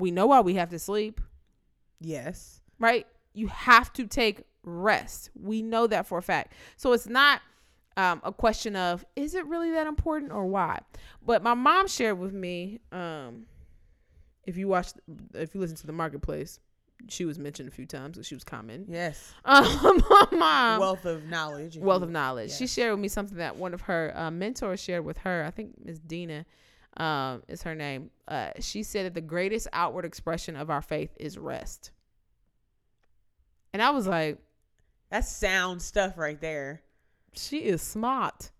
We know why we have to sleep, Yes. right? You have to take rest. We know that for a fact. So it's not um, a question of is it really that important or why. But my mom shared with me. Um, if you watch, if you listen to the marketplace, she was mentioned a few times. She was common. Yes. Um, mom, wealth of knowledge. wealth of knowledge. She shared with me something that one of her uh, mentors shared with her. I think Miss Dina um, is her name. Uh, she said that the greatest outward expression of our faith is rest. And I was like, That's sound stuff right there. she is smart.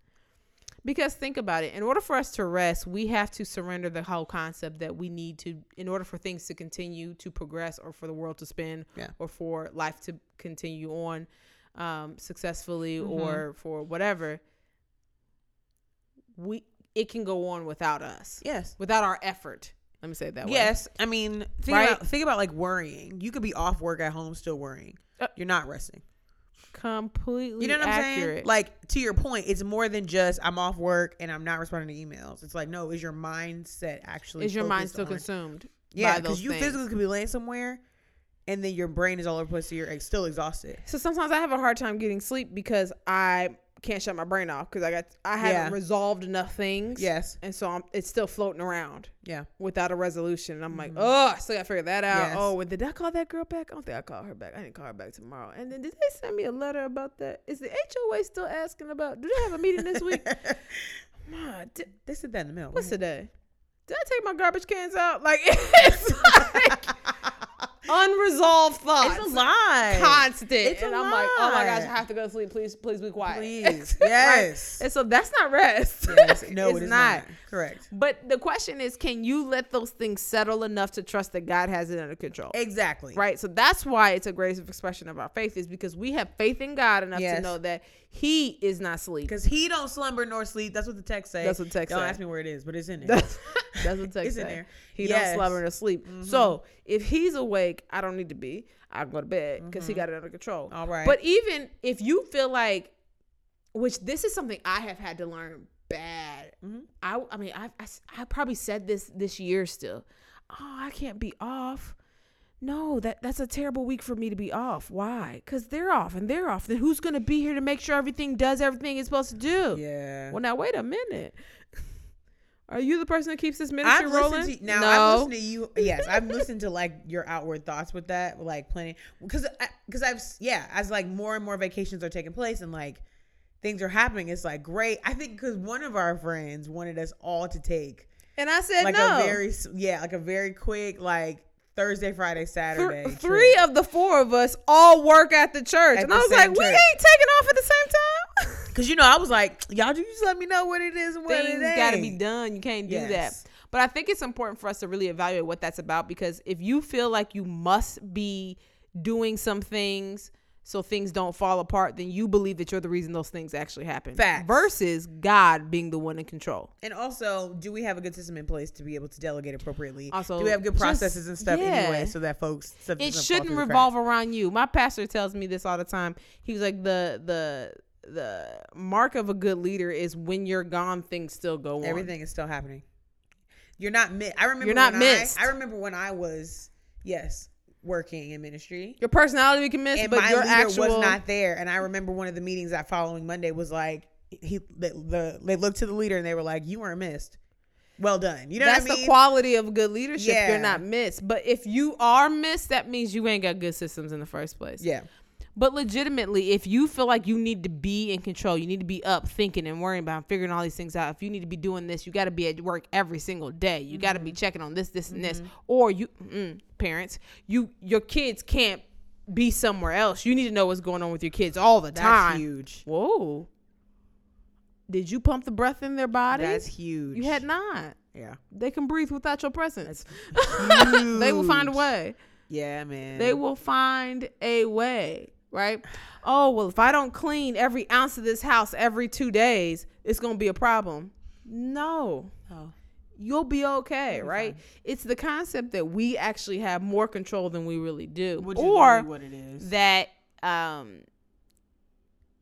Because think about it. In order for us to rest, we have to surrender the whole concept that we need to, in order for things to continue to progress or for the world to spin Yeah. or for life to continue on um, successfully Mhm. or for whatever, we it can go on without us, Yes. without our effort. Let me say it that way. Yes. I mean, think Right? about think about like worrying. You could be off work at home still worrying. Uh, You're not resting. Completely You know what I'm accurate. saying? Like to your point, it's more than just I'm off work and I'm not responding to emails. It's like no, is your mindset actually is your mind still on- consumed? Yeah, because you things? physically could be laying somewhere, and then your brain is all over the place. So you're still exhausted. So sometimes I have a hard time getting sleep because I can't shut my brain off because I got I haven't Yeah. resolved enough things. Yes. And so I'm, it's still floating around Yeah. without a resolution. And I'm like, oh, I still got to figure that out. Yes. Oh, did I call that girl back? I don't think I called her back. I didn't call her back tomorrow. And then did they send me a letter about that? Is the HOA still asking about? Do they have a meeting this week? Ma, di- they said that in the mail. what's today? Did I take my garbage cans out? Like it's like unresolved thoughts. It's a lie. constant. It's and I'm like, oh my gosh, I have to go to sleep. Please, please be quiet. Please. Right? Yes. And so that's not rest. yes. No, it's it is not. Correct. But the question is, can you let those things settle enough to trust that God has it under control? Exactly. Right. So that's why it's a greatest expression of our faith is because we have faith in God enough to know that He is not sleep. Because he don't slumber nor sleep. That's what the text say. That's what the text Don't say. ask me where it is, but it's in there. That's, that's what text It's in there. He Yes. don't slumber nor sleep. So if he's awake, I don't need to be. I go to bed because he got it under control. All right. But even if you feel like, which this is something I have had to learn bad. Mhm. I I mean I, I I probably said this this year still. Oh, I can't be off. No, that that's a terrible week for me to be off. Why? Because they're off and they're off. Then who's gonna be here to make sure everything does everything it's supposed to do? yeah. Well, now wait a minute. Are you the person that keeps this ministry I've rolling? to now. no. I've listened to you. Yes, I've listened to like your outward thoughts with that, like planning. Because because I've yeah, as like more and more vacations are taking place and like things are happening, it's like great. I think because one of our friends wanted us all to take and I said like no. a very yeah, like a very quick like Thursday, Friday, Saturday. trip. three of the four of us all work at the church, At and the I was like, we ain't taking off at the same time. Cause you know, I was like, y'all just let me know what it is and what Things it got to be done. You can't do Yes. that. But I think it's important for us to really evaluate what that's about because if you feel like you must be doing some things so things don't fall apart, then you believe that you're the reason those things actually happen. Facts. Versus God being the one in control. And also, do we have a good system in place to be able to delegate appropriately? Also, do we have good just- processes and stuff yeah. anyway, so that folks stuff it shouldn't revolve around you. My pastor tells me this all the time. He was like the the the mark of a good leader is when you're gone, things still go on. Everything is still happening. You're not mi- I remember You're not when missed. I, I remember when I was yes working in ministry. Your personality we can miss, and but my your leader actual was not there. And I remember one of the meetings that following Monday was like he the, the they looked to the leader and they were like, "You weren't missed. Well done." You know that's what I mean? the quality of good leadership. Yeah. You're not missed. But if you are missed, that means you ain't got good systems in the first place. yeah, But legitimately, if you feel like you need to be in control, you need to be up thinking and worrying about figuring all these things out. If you need to be doing this, you got to be at work every single day. You got to Mm-hmm. be checking on this, this, and this. Or you, mm, parents, you your kids can't be somewhere else. You need to know what's going on with your kids all the that's time. huge. Whoa! Did you pump the breath in their body? That's huge. you had not. yeah. They can breathe without your presence. they will find a way. Yeah, man. They will find a way, right? Oh, well, if I don't clean every ounce of this house every two days, it's going to be a problem. No. Oh. You'll be okay, right? It's the concept that we actually have more control than we really do. Which or what it is. that um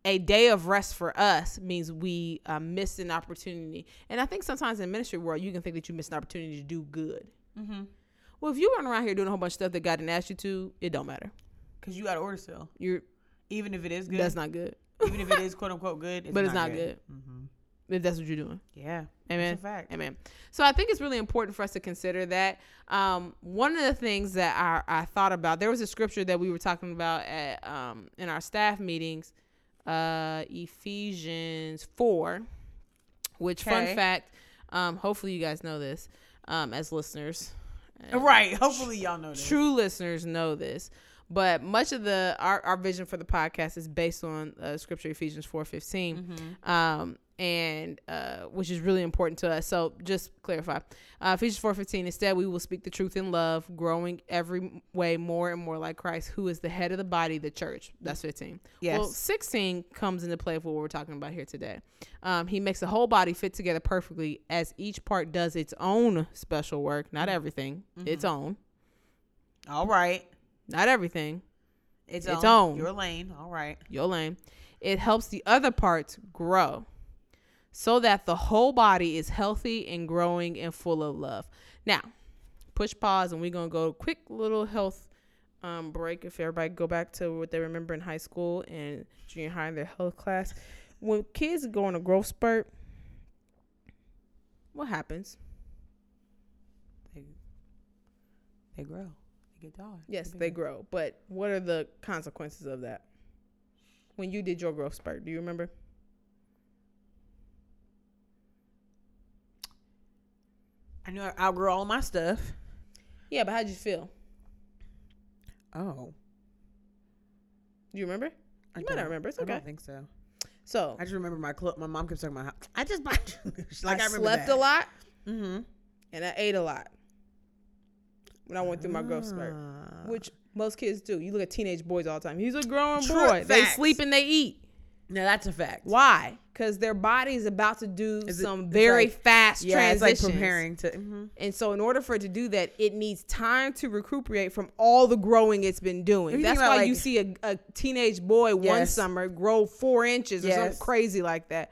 a day of rest for us means we uh, missed an opportunity. And I think sometimes in ministry world, you can think that you missed an opportunity to do good. mm-hmm. Well, if you run around here doing a whole bunch of stuff that God didn't ask you to, it don't matter. Because you got to order still. You're Even if it is good. that's not good. even if it is quote unquote good. It's But it's not good. Mm-hmm. If that's what you're doing. Yeah. Amen. It's a fact. Amen. So I think it's really important for us to consider that. Um, one of the things that I, I thought about, there was a scripture that we were talking about at um, in our staff meetings, uh, Ephesians four, which Okay. fun fact, um, hopefully you guys know this um, as listeners. Right. Hopefully y'all know this. True listeners know this. But much of the our, our vision for the podcast is based on uh, scripture Ephesians four Mm-hmm. um, and uh, which is really important to us. So just clarify, uh, Ephesians four fifteen. Instead, we will speak the truth in love, growing every way more and more like Christ, who is the head of the body, the church. That's fifteen. Yes. Well, sixteen comes into play for what we're talking about here today. Um, he makes the whole body fit together perfectly as each part does its own special work. Not everything, its own. All right. Not everything. It's, Its own. own. Your lane. All right. your lane. It helps the other parts grow so that the whole body is healthy and growing and full of love. Now, push pause and we're going to go quick little health um, break if everybody go back to what they remember in high school and junior high in their health class. When kids go on a growth spurt, what happens? They, they grow. They get taller. Yes, they grow. But what are the consequences of that? When you did your growth spurt, do you remember? I knew I outgrew all my stuff. Yeah, but how'd you feel? Oh. Do you remember? I You might not don't- remember. It's I okay. don't think so. So I just remember my clothes. My mom kept talking about how I just bought like I, I, slept that. a lot Mm-hmm. and I ate a lot when I went through my growth spurt, Ah. which most kids do. You look at teenage boys all the time. He's a growing True boy. They sleep and they eat. Now that's a fact. Why? Because their body is about to do it- some very like- fast Yeah, it's like preparing to. mhm. And so, in order for it to do that, it needs time to recuperate from all the growing it's been doing. That's why about, you see a, a teenage boy one summer grow four inches or something crazy like that.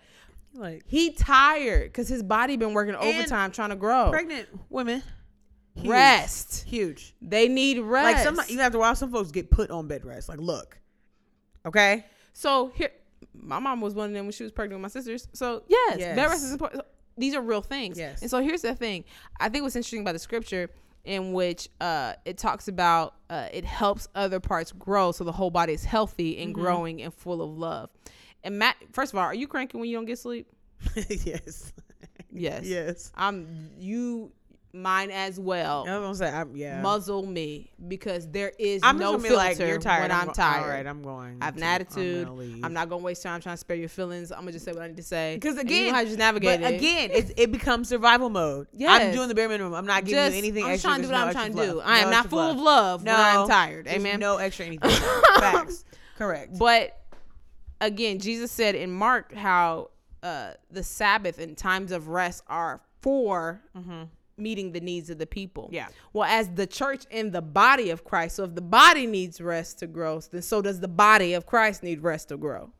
Like He tired because his body been working overtime trying to grow. pregnant women. Huge. Rest. Huge. They need rest. Like some you have to watch some folks get put on bed rest. Like, look, okay, so here, my mom was one of them when she was pregnant with my sisters. So yes, Yes. bed rest is important. These are real things. Yes. And so here's the thing. I think what's interesting about the scripture in which uh, it talks about uh, it helps other parts grow so the whole body is healthy and Mm-hmm. growing and full of love. And Matt, first of all, are you cranking when you don't get sleep? yes, Yes. yes. I'm you mine as well. I was gonna say, I'm, yeah. Muzzle me because there is I'm no filter like, you're tired. when I'm, go- tired. All right, I'm going. I have an attitude. I'm, I'm, not gonna waste time trying to spare your feelings. I'm gonna just say what I need to say. Because And you know again, how you just navigate it. again, it, it becomes survival mode. Yeah, I'm doing the bare minimum. I'm not giving just you anything I'm extra. trying to do what I'm trying to do. fluff. I am No not full fluff. of love when I'm tired. Amen. No extra anything. Facts. Correct. But again, Jesus said in Mark how uh, the Sabbath and times of rest are for meeting the needs of the people. Yeah. Well, as the church in the body of Christ, so if the body needs rest to grow, then so does the body of Christ need rest to grow.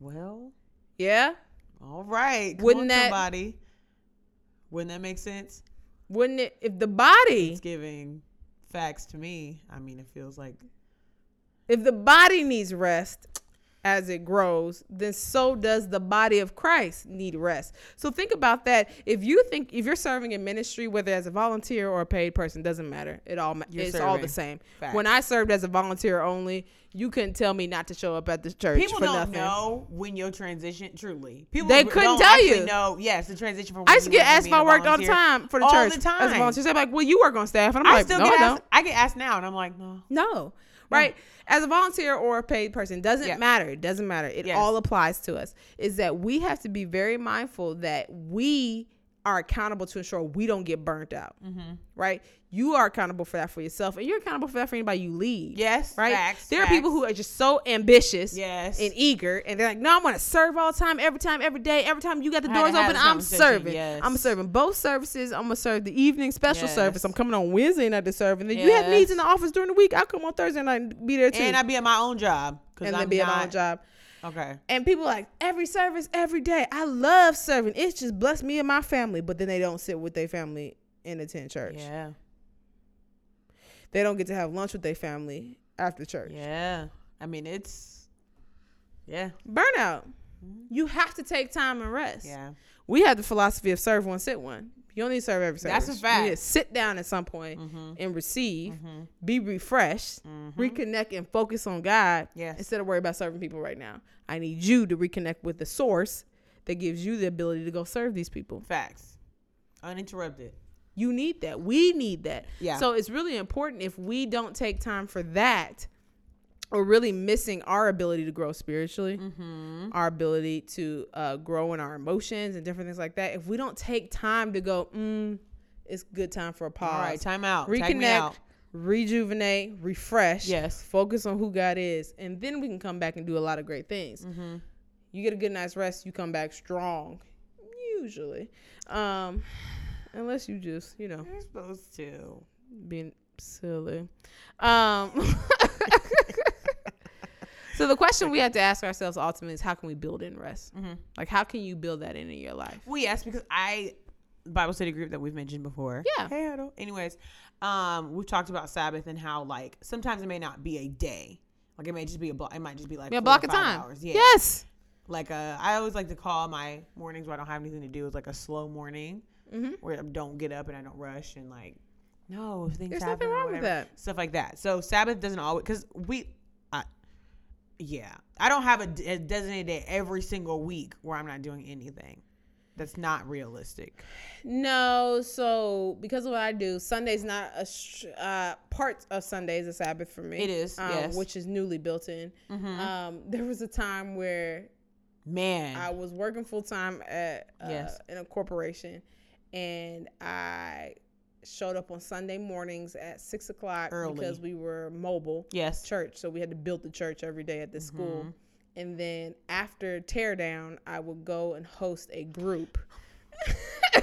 Well, Yeah. all right. Come Wouldn't that- somebody? Wouldn't that make sense? Wouldn't it if the body It's giving facts to me. I mean, it feels like if the body needs rest as it grows, then so does the body of Christ need rest. So think about that. If you think if you're serving in ministry, whether as a volunteer or a paid person, doesn't matter. It all You're it's all the same. Facts. When I served as a volunteer only, you couldn't tell me not to show up at the church people for don't nothing. know when your transition. Truly, people They don't couldn't tell you. Know yes, the transition from. I used to get asked if I worked all the time for the all church the as a time. volunteer. They're like, "Well, you work on staff," and I'm I like, still "No, get I asked. don't." I get asked now, and I'm like, no. No. Right? As a volunteer or a paid person, doesn't Yeah. matter. It doesn't matter. It Yes. all applies to us. Is that we have to be very mindful that we are accountable to ensure we don't get burnt out. Mm-hmm. Right? You are accountable for that for yourself, and you're accountable for that for anybody you lead. Yes. Right? Facts, there are people who are just so ambitious Yes. and eager, and they're like, "No, I'm gonna serve all the time, every time, every day, every time you got the doors open, I'm serving. yes. I'm serving both services. I'm gonna serve the evening special Yes. service. I'm coming on Wednesday night to serve, and then you have needs in the office during the week. I'll come on Thursday night and be there too, and I be at my own job and then be not, at my own job. Okay. And people like every service, every day. I love serving. It's just blessed me and my family. But then they don't sit with their family and attend church. Yeah. They don't get to have lunch with their family after church. Yeah. I mean, it's. Yeah. Burnout. You have to take time and rest. Yeah. We have the philosophy of serve one, sit one. You don't need to serve every service. That's a You need to fact. sit down at some point Mm-hmm. and receive, Mm-hmm. be refreshed, Mhm. reconnect, and focus on God Yes. instead of worry about serving people right now. I need you to reconnect with the source that gives you the ability to go serve these people. Facts. Uninterrupted. You need that. We need that. Yeah. So it's really important if we don't take time for that, we're really missing our ability to grow spiritually, Mm-hmm. our ability to uh, grow in our emotions and different things like that. If we don't take time to go, mm, it's good time for a pause. All right. Time out. Reconnect, out. rejuvenate, refresh. Yes. Focus on who God is, and then we can come back and do a lot of great things. Mm-hmm. You get a good night's rest, you come back strong, usually, um, unless you just, you know, You're supposed to. being silly. Um, so the question we have to ask ourselves ultimately is how can we build in rest? Mm-hmm. Like how can you build that into your life? Well, yes, because I Bible study group that we've mentioned before. Yeah. Hey. Anyways, um, we've talked about Sabbath and how like sometimes it may not be a day. Like it may just be a block. It might just be like Yeah, four block of time. Hours. Yeah. Yes. Like uh, I always like to call my mornings where I don't have anything to do is like a slow morning hmm where I don't get up and I don't rush and like no things There's happen nothing wrong with that. stuff like that. So Sabbath doesn't always because we, I, yeah, I don't have a designated day every single week where I'm not doing anything. That's not realistic. No, so because of what I do, Sunday's not a sh- uh, part of Sunday is a Sabbath for me. It is, um, yes. which is newly built in. Mm-hmm. Um, there was a time where Man, I was working full time at uh, Yes. in a corporation, and I showed up on Sunday mornings at six o'clock Early. because we were mobile yes, church, so we had to build the church every day at the school. Mhm. And then after teardown, I would go and host a group.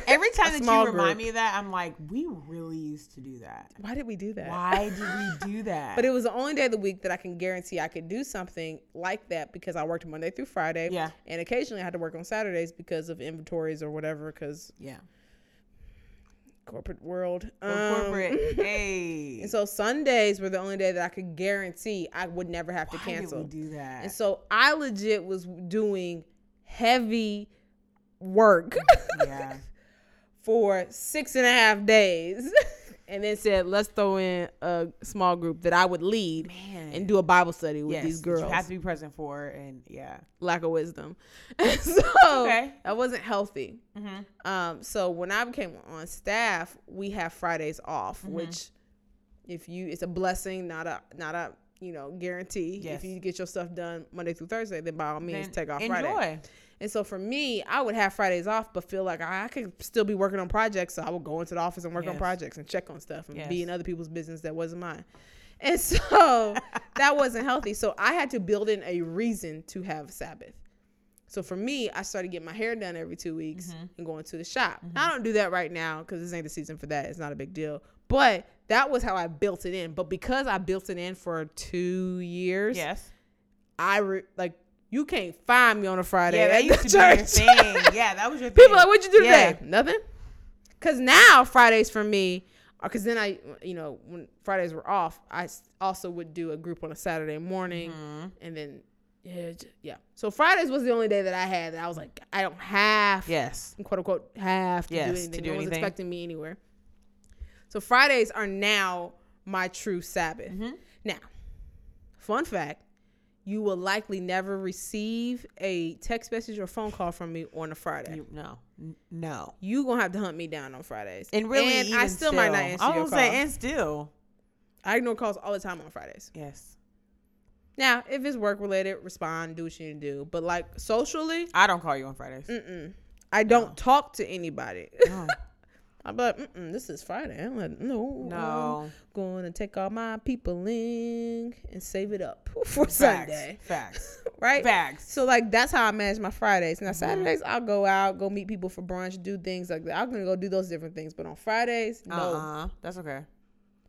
Every time that you remind group. me of that, I'm like, we really used to do that. Why did we do that? Why did we do that? But it was the only day of the week that I can guarantee I could do something like that because I worked Monday through Friday. yeah, And occasionally I had to work on Saturdays because of inventories or whatever, because yeah. Corporate world. Go Um, corporate. hey. And so Sundays were the only day that I could guarantee I would never have to Why cancel. did we do that? And so I legit was doing heavy work yeah. for six and a half days. and then said, let's throw in a small group that I would lead Man. and do a Bible study with yes, these girls. You have to be present for, and yeah. lack of wisdom. so Okay. that wasn't healthy. Mm-hmm. Um, so when I became on staff, we have Fridays off, Mhm. which if you it's a blessing, not a not a you know guarantee. Yes. If you get your stuff done Monday through Thursday, then by all means Then take off enjoy. Friday. And so for me, I would have Fridays off, but feel like I could still be working on projects. So I would go into the office and work on projects and check on stuff and be in other people's business that wasn't mine. And so that wasn't healthy. So I had to build in a reason to have Sabbath. So for me, I started getting my hair done every two weeks Mhm. and going to the shop. I don't do that right now because this ain't the season for that. It's not a big deal. But that was how I built it in. But because I built it in for two years, Yes. I re- like you can't find me on a Friday. Yeah, at that used to be your thing. Yeah, that was your thing. People are like, what'd you do Yeah. today? Nothing. Cause now Fridays for me, because then I, you know, when Fridays were off, I also would do a group on a Saturday morning, Mhm. and then yeah, yeah. So Fridays was the only day that I had that I was like, I don't have, Yes. quote unquote, have to Yes, do to anything. do no one's expecting me anywhere. So Fridays are now my true Sabbath. Mhm. Now, fun fact. You will likely never receive a text message or phone call from me on a Friday You, no. No. you gonna have to hunt me down on Fridays. And really, and I still, might not answer I was your gonna call. say, and still. I ignore calls all the time on Fridays. Yes. Now, if it's work related, respond, do what you need to do. But like socially, I don't call you on Fridays. mm-mm. I don't Oh. talk to anybody. Oh, I'm like, Mm-mm, this is Friday. I'm like, no, no. I'm going to take all my people in and save it up for Facts. Sunday, Facts. right? Facts. So like that's how I manage my Fridays. Mm-hmm. Saturdays I'll go out, go meet people for brunch, do things like that. I'm gonna go do those different things. But on Fridays, no. Uh-uh. That's okay.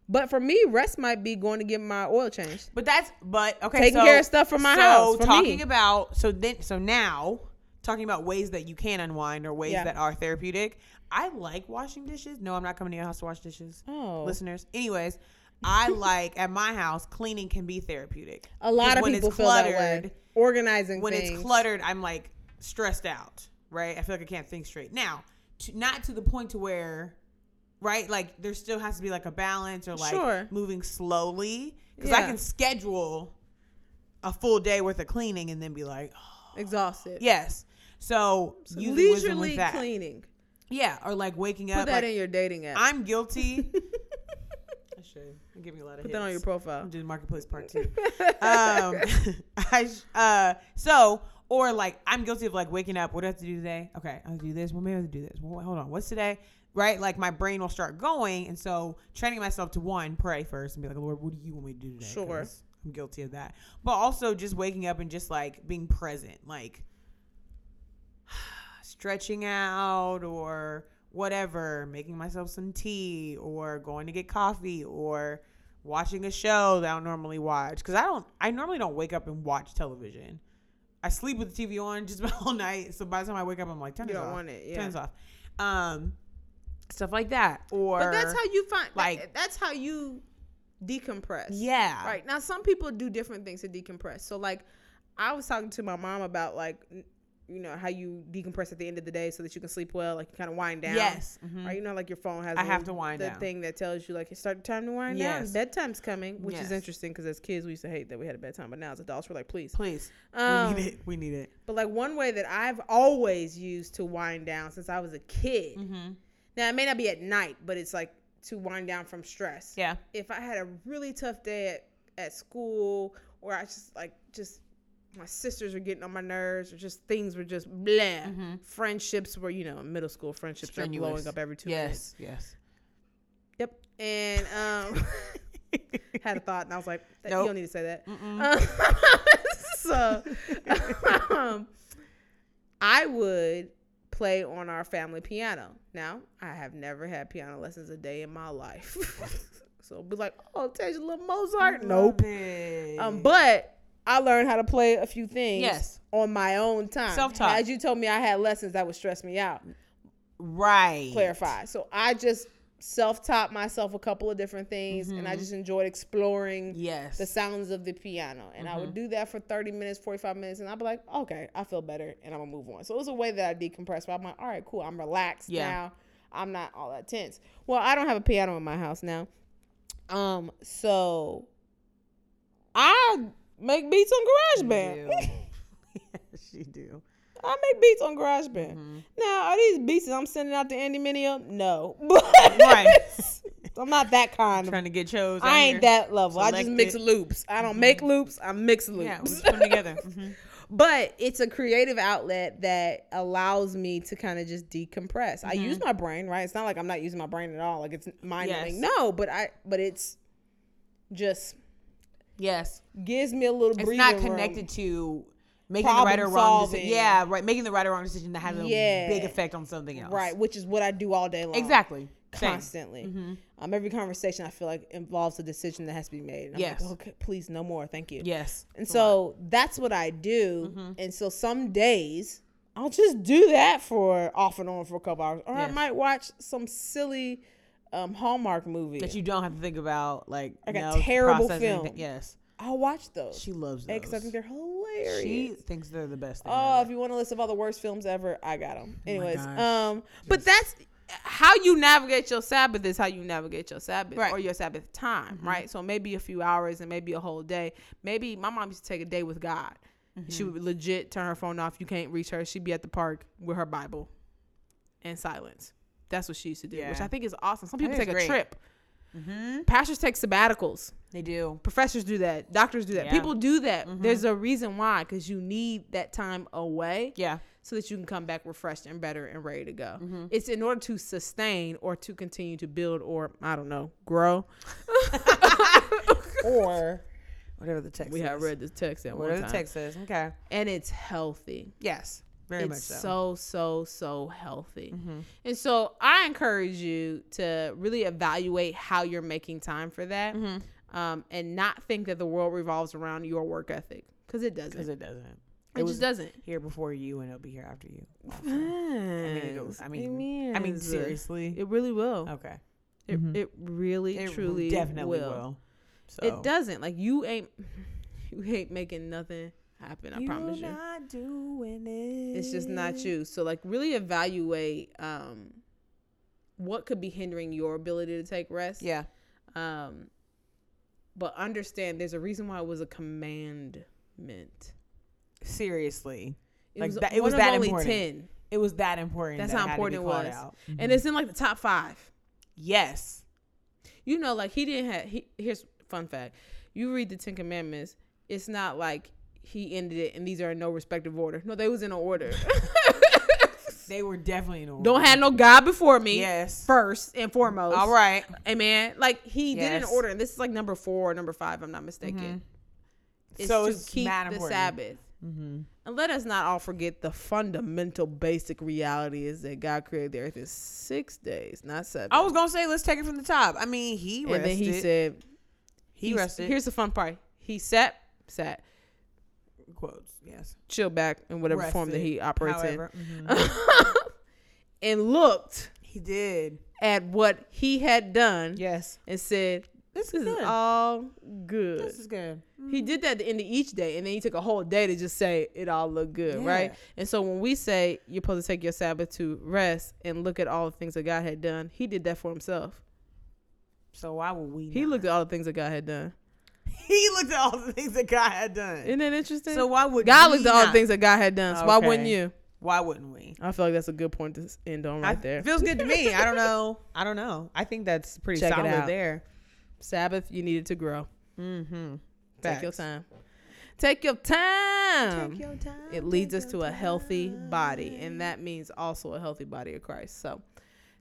But for me, rest might be going to get my oil changed. But that's but okay. Taking so- care of stuff for my so house, for talking me. about so then so now talking about ways that you can unwind or ways Yeah. that are therapeutic. I like washing dishes. No, I'm not coming to your house to wash dishes. Oh. Listeners. Anyways, I like at my house cleaning can be therapeutic. A lot of when people it's feel that way. Organizing when things. it's cluttered, I'm like stressed out, right? I feel like I can't think straight. Now, to, not to the point to where, right? Like there still has to be like a balance or like Sure. moving slowly because I can schedule a full day worth of cleaning and then be like, oh, Exhausted. yes. So, wisdom Leisurely cleaning. yeah, or like waking Put up. Put that like, in your dating app. I'm guilty. I should give me a lot of Put that on your profile. I'm doing marketplace part two. um, I uh, so or like I'm guilty of like waking up. What do I have to do today? Okay, I have to do this. Well, maybe I have to do this. Well, hold on. What's today? Right? Like my brain will start going, and so training myself to one pray first and be like, Lord, what do you want me to do today? Sure, I'm guilty of that. But also just waking up and just like being present, like stretching out or whatever, making myself some tea or going to get coffee or watching a show that I don't normally watch because I don't I normally don't wake up and watch television. I sleep with the TV on just about all night. So by the time I wake up, I'm like, turn You don't off. want it, Turn yeah. off. Um, stuff like that. Or But that's how you find like- that's how you decompress. yeah, Right. Now some people do different things to decompress. So like I was talking to my mom about like you know how you decompress at the end of the day so that you can sleep well, like you kind of wind down. Yes. Mhm. Right, you know, like your phone has. I have to wind the down. thing that tells you like it's start time to wind Yes. down. Bedtime's coming, which Yes. is interesting because as kids we used to hate that we had a bedtime, but now as adults we're like, please. Please, Um, we need it. We need it. But like one way that I've always used to wind down since I was a kid. Mm-hmm. Now it may not be at night, but it's like to wind down from stress. Yeah. If I had a really tough day at, at school, or I just like just my sisters were getting on my nerves, or just things were just blah. Mhm. Friendships were, you know, middle school friendships are blowing up every two minutes. Yes. Yes. Yep. And um, had a thought, and I was like, Nope. you don't need to say that. Mm-mm. so um, I would play on our family piano. Now, I have never had piano lessons a day in my life. so be like, oh, teach a little Mozart. Nope. Um, but I learned how to play a few things Yes. on my own time. Self-taught. As you told me I had lessons that would stress me out. right. Clarify. So I just self-taught myself a couple of different things and Mm-hmm. I just enjoyed exploring Yes. the sounds of the piano. And I Mm-hmm. would do that for 30 minutes, 45 minutes, and I'd be like, okay, I feel better, and I'm gonna move on. So it was a way that I decompressed. But I'm like, all right, cool, I'm relaxed Yeah. now. I'm not all that tense. Well, I don't have a piano in my house now. Um, so I make beats on GarageBand. yes, you do. I make beats on GarageBand. Mm-hmm. Now, are these beats that I'm sending out to Andy Mineo? No. But Right. I'm not that kind of Trying to get chose. I ain't here. that level. I just mix it. loops. I don't make loops. I mix loops. Yeah, we just put them together. Mhm. But it's a creative outlet that allows me to kind of just decompress. I use my brain, right? It's not like I'm not using my brain at all. Like it's mind numbing. Yes. No, but I but it's just Yes. gives me a little It's not room. connected to making the right or wrong solving. decision. Yeah, right. Making the right or wrong decision that has a Yeah. big effect on something else. Right, which is what I do all day long. Exactly. Same. Constantly. Mhm. Um, every conversation I feel like involves a decision that has to be made. And I'm Yes. like, okay, please, no more. Thank you. Yes. And so that's what I do. And so some days I'll just do that for off and on for a couple hours. Or I Yes. might watch some silly um, Hallmark movie. That you don't have to think about like Like a terrible film. anything. Yes. I'll watch those. She loves those. Because I think they're hilarious. she thinks they're the best thing. Oh, ever. if you want a list of all the worst films ever, I got them. Anyways, gosh. um, but that's how you navigate your Sabbath is how you navigate your Sabbath Right. or your Sabbath time, right? So maybe a few hours and maybe a whole day. Maybe my mom used to take a day with God. She would legit turn her phone off. You can't reach her. She'd be at the park with her Bible in silence. That's what she used to do, which I think is awesome. Some people take a trip. Mm-hmm. Pastors take sabbaticals. They do. Professors do that. Doctors do that. Yeah. People do that. Mhm. There's a reason why, because you need that time away Yeah. so that you can come back refreshed and better and ready to go. Mhm. It's in order to sustain or to continue to build or I don't know grow. Or whatever the text we is. have read this text at one Whatever time, the text says. Okay. and it's healthy. Yes. Very it's much so so so healthy. Mm-hmm. And so I encourage you to really evaluate how you're making time for that, Mm-hmm. um, and not think that the world revolves around your work ethic because it doesn't. Because It, it doesn't. It just doesn't. here before you, and it'll be here after you. also. I mean, it'll- I mean, I mean, seriously. it really will. Okay. It Mhm. it really It truly definitely will. will. So It doesn't like you ain't you ain't making nothing happen. I You're promise you. not doing it. It's just not you. So like really evaluate um what could be hindering your ability to take rest. Yeah. Um but understand there's a reason why it was a commandment. Seriously. It Like was that- it was that only important. 10. It was that important. That's that how important it was. out. And it's in like the top 5. yes. You know like he didn't have he here's fun fact. You read the 10 commandments, it's not like he ended it and these are in no respective order. No, they was in an order. They were definitely in order. Don't have no God before me. Yes. First and foremost. All right. Amen. Like he did it in order, and this is like number four or number five, I'm not mistaken. It's So to it's keep the important. Sabbath. Mm-hmm. And let us not all forget the fundamental basic reality is that God created the earth in six days, not seven. I was gonna say let's take it from the top. I mean, he rested. and then he said, he rested. Here's the fun part. He sat, sat, quotes. Yes. chill back in whatever form that he operates However, in, mhm. and looked he did. at what he had done Yes. and said, This "This is good. all good." This is good. He did that at the end of each day, and then he took a whole day to just say it all looked good, right? And so when we say you're supposed to take your Sabbath to rest and look at all the things that God had done, he did that for himself. So why would we? He not? looked at all the things that God had done. He looked at all the things that God had done. Isn't that interesting? So why would God looked at all the things that God had done. So why wouldn't you? Why wouldn't we? I feel like that's a good point to end on right I- there. Feels good to me. I don't know. I don't know. I think that's pretty Check solid there. Sabbath, you needed to grow. Mm-hmm. Take your time. Take your time. Take your time. it leads us to a healthy body and that means also a healthy body of christ so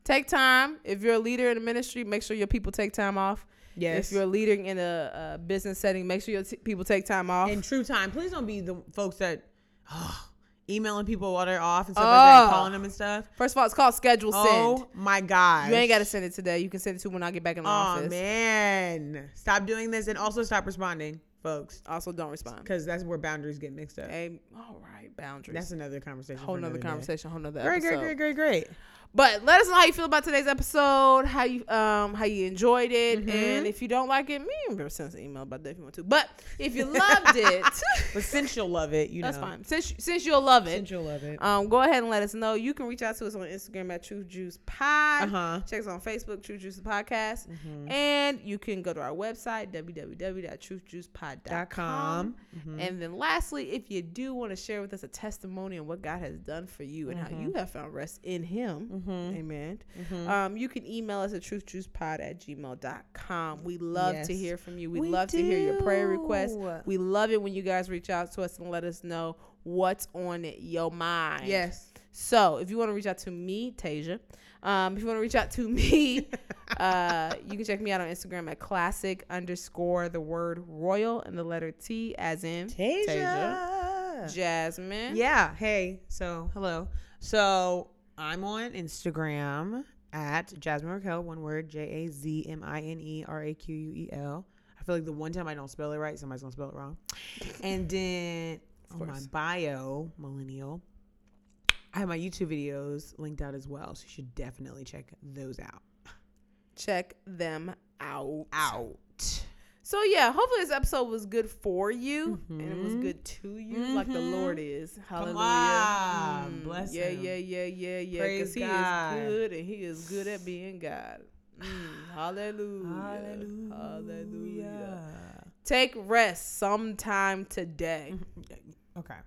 take time if you're a leader in the ministry make sure your people take time off Yes. if you're a leader in a, a business setting make sure your t- people take time off in true time, please don't be the folks that oh, emailing people while they're off and stuff like that, and Oh. calling them and stuff. first of all it's called schedule send Oh my god! you ain't got to send it today you can send it to when i get back in the Oh office man, stop doing this and also stop responding, folks, also don't respond because that's where boundaries get mixed up. hey all right boundaries That's another conversation. whole nother another day. conversation whole nother Great, episode great, great, great, great. But let us know how you feel about today's episode, how you um how you enjoyed it, Mhm. and if you don't like it, me send us an email about that if you want to. But if you loved it, But since you'll love it, you that's know, that's fine. Since since you'll love it, Since you'll love it. um, go ahead and let us know. You can reach out to us on Instagram at Truth Juice Pod. Uh huh. Check us on Facebook, Truth Juice Podcast, Mm-hmm. and you can go to our website www.truthjuicepod.com. Mhm. And then lastly, if you do want to share with us a testimony on what God has done for you and how Mhm. you have found rest in Him, Mhm. amen. Mhm. Um, you can email us at truthjuicepod at gmail.com. We love to hear from you. We, We love to hear your prayer requests. We love it when you guys reach out to us and let us know what's on your mind. Yes. So if you want to reach out to me, Tasia, um, if you want to reach out to me, uh, you can check me out on Instagram at classic underscore the word royal and the letter T as in Tasia. Jazmine. Yeah. Hey. So hello. So I'm on Instagram at Jazmine Raquel. One word. J A Z M I N E R A Q U E L. I feel like the one time I don't spell it right, somebody's gonna spell it wrong. And then on my bio, millennial, I have my YouTube videos linked out as well. So you should definitely check those out. Check them out. Out. So yeah, hopefully this episode was good for you and it was Mhm. good to you, like the Mhm. Lord is. Hallelujah. on, bless yeah, him. yeah, yeah, yeah, yeah. Praise Because he God. is good and he is good at being God. Mm, hallelujah. Hallelujah. Hallelujah. Take rest sometime today. Okay.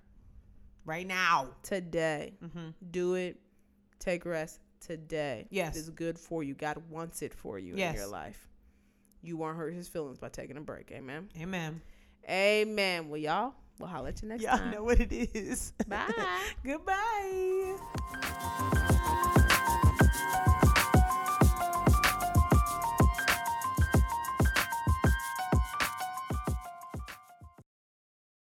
Right now. Today. Mm-hmm. Do it. Take rest today. Yes. It's good for you. God wants it for you in your life you won't hurt his feelings by taking a break. Amen. Amen. Amen. Well, y'all, we'll holler at you next y'all time. Y'all know what it is. Bye. Goodbye.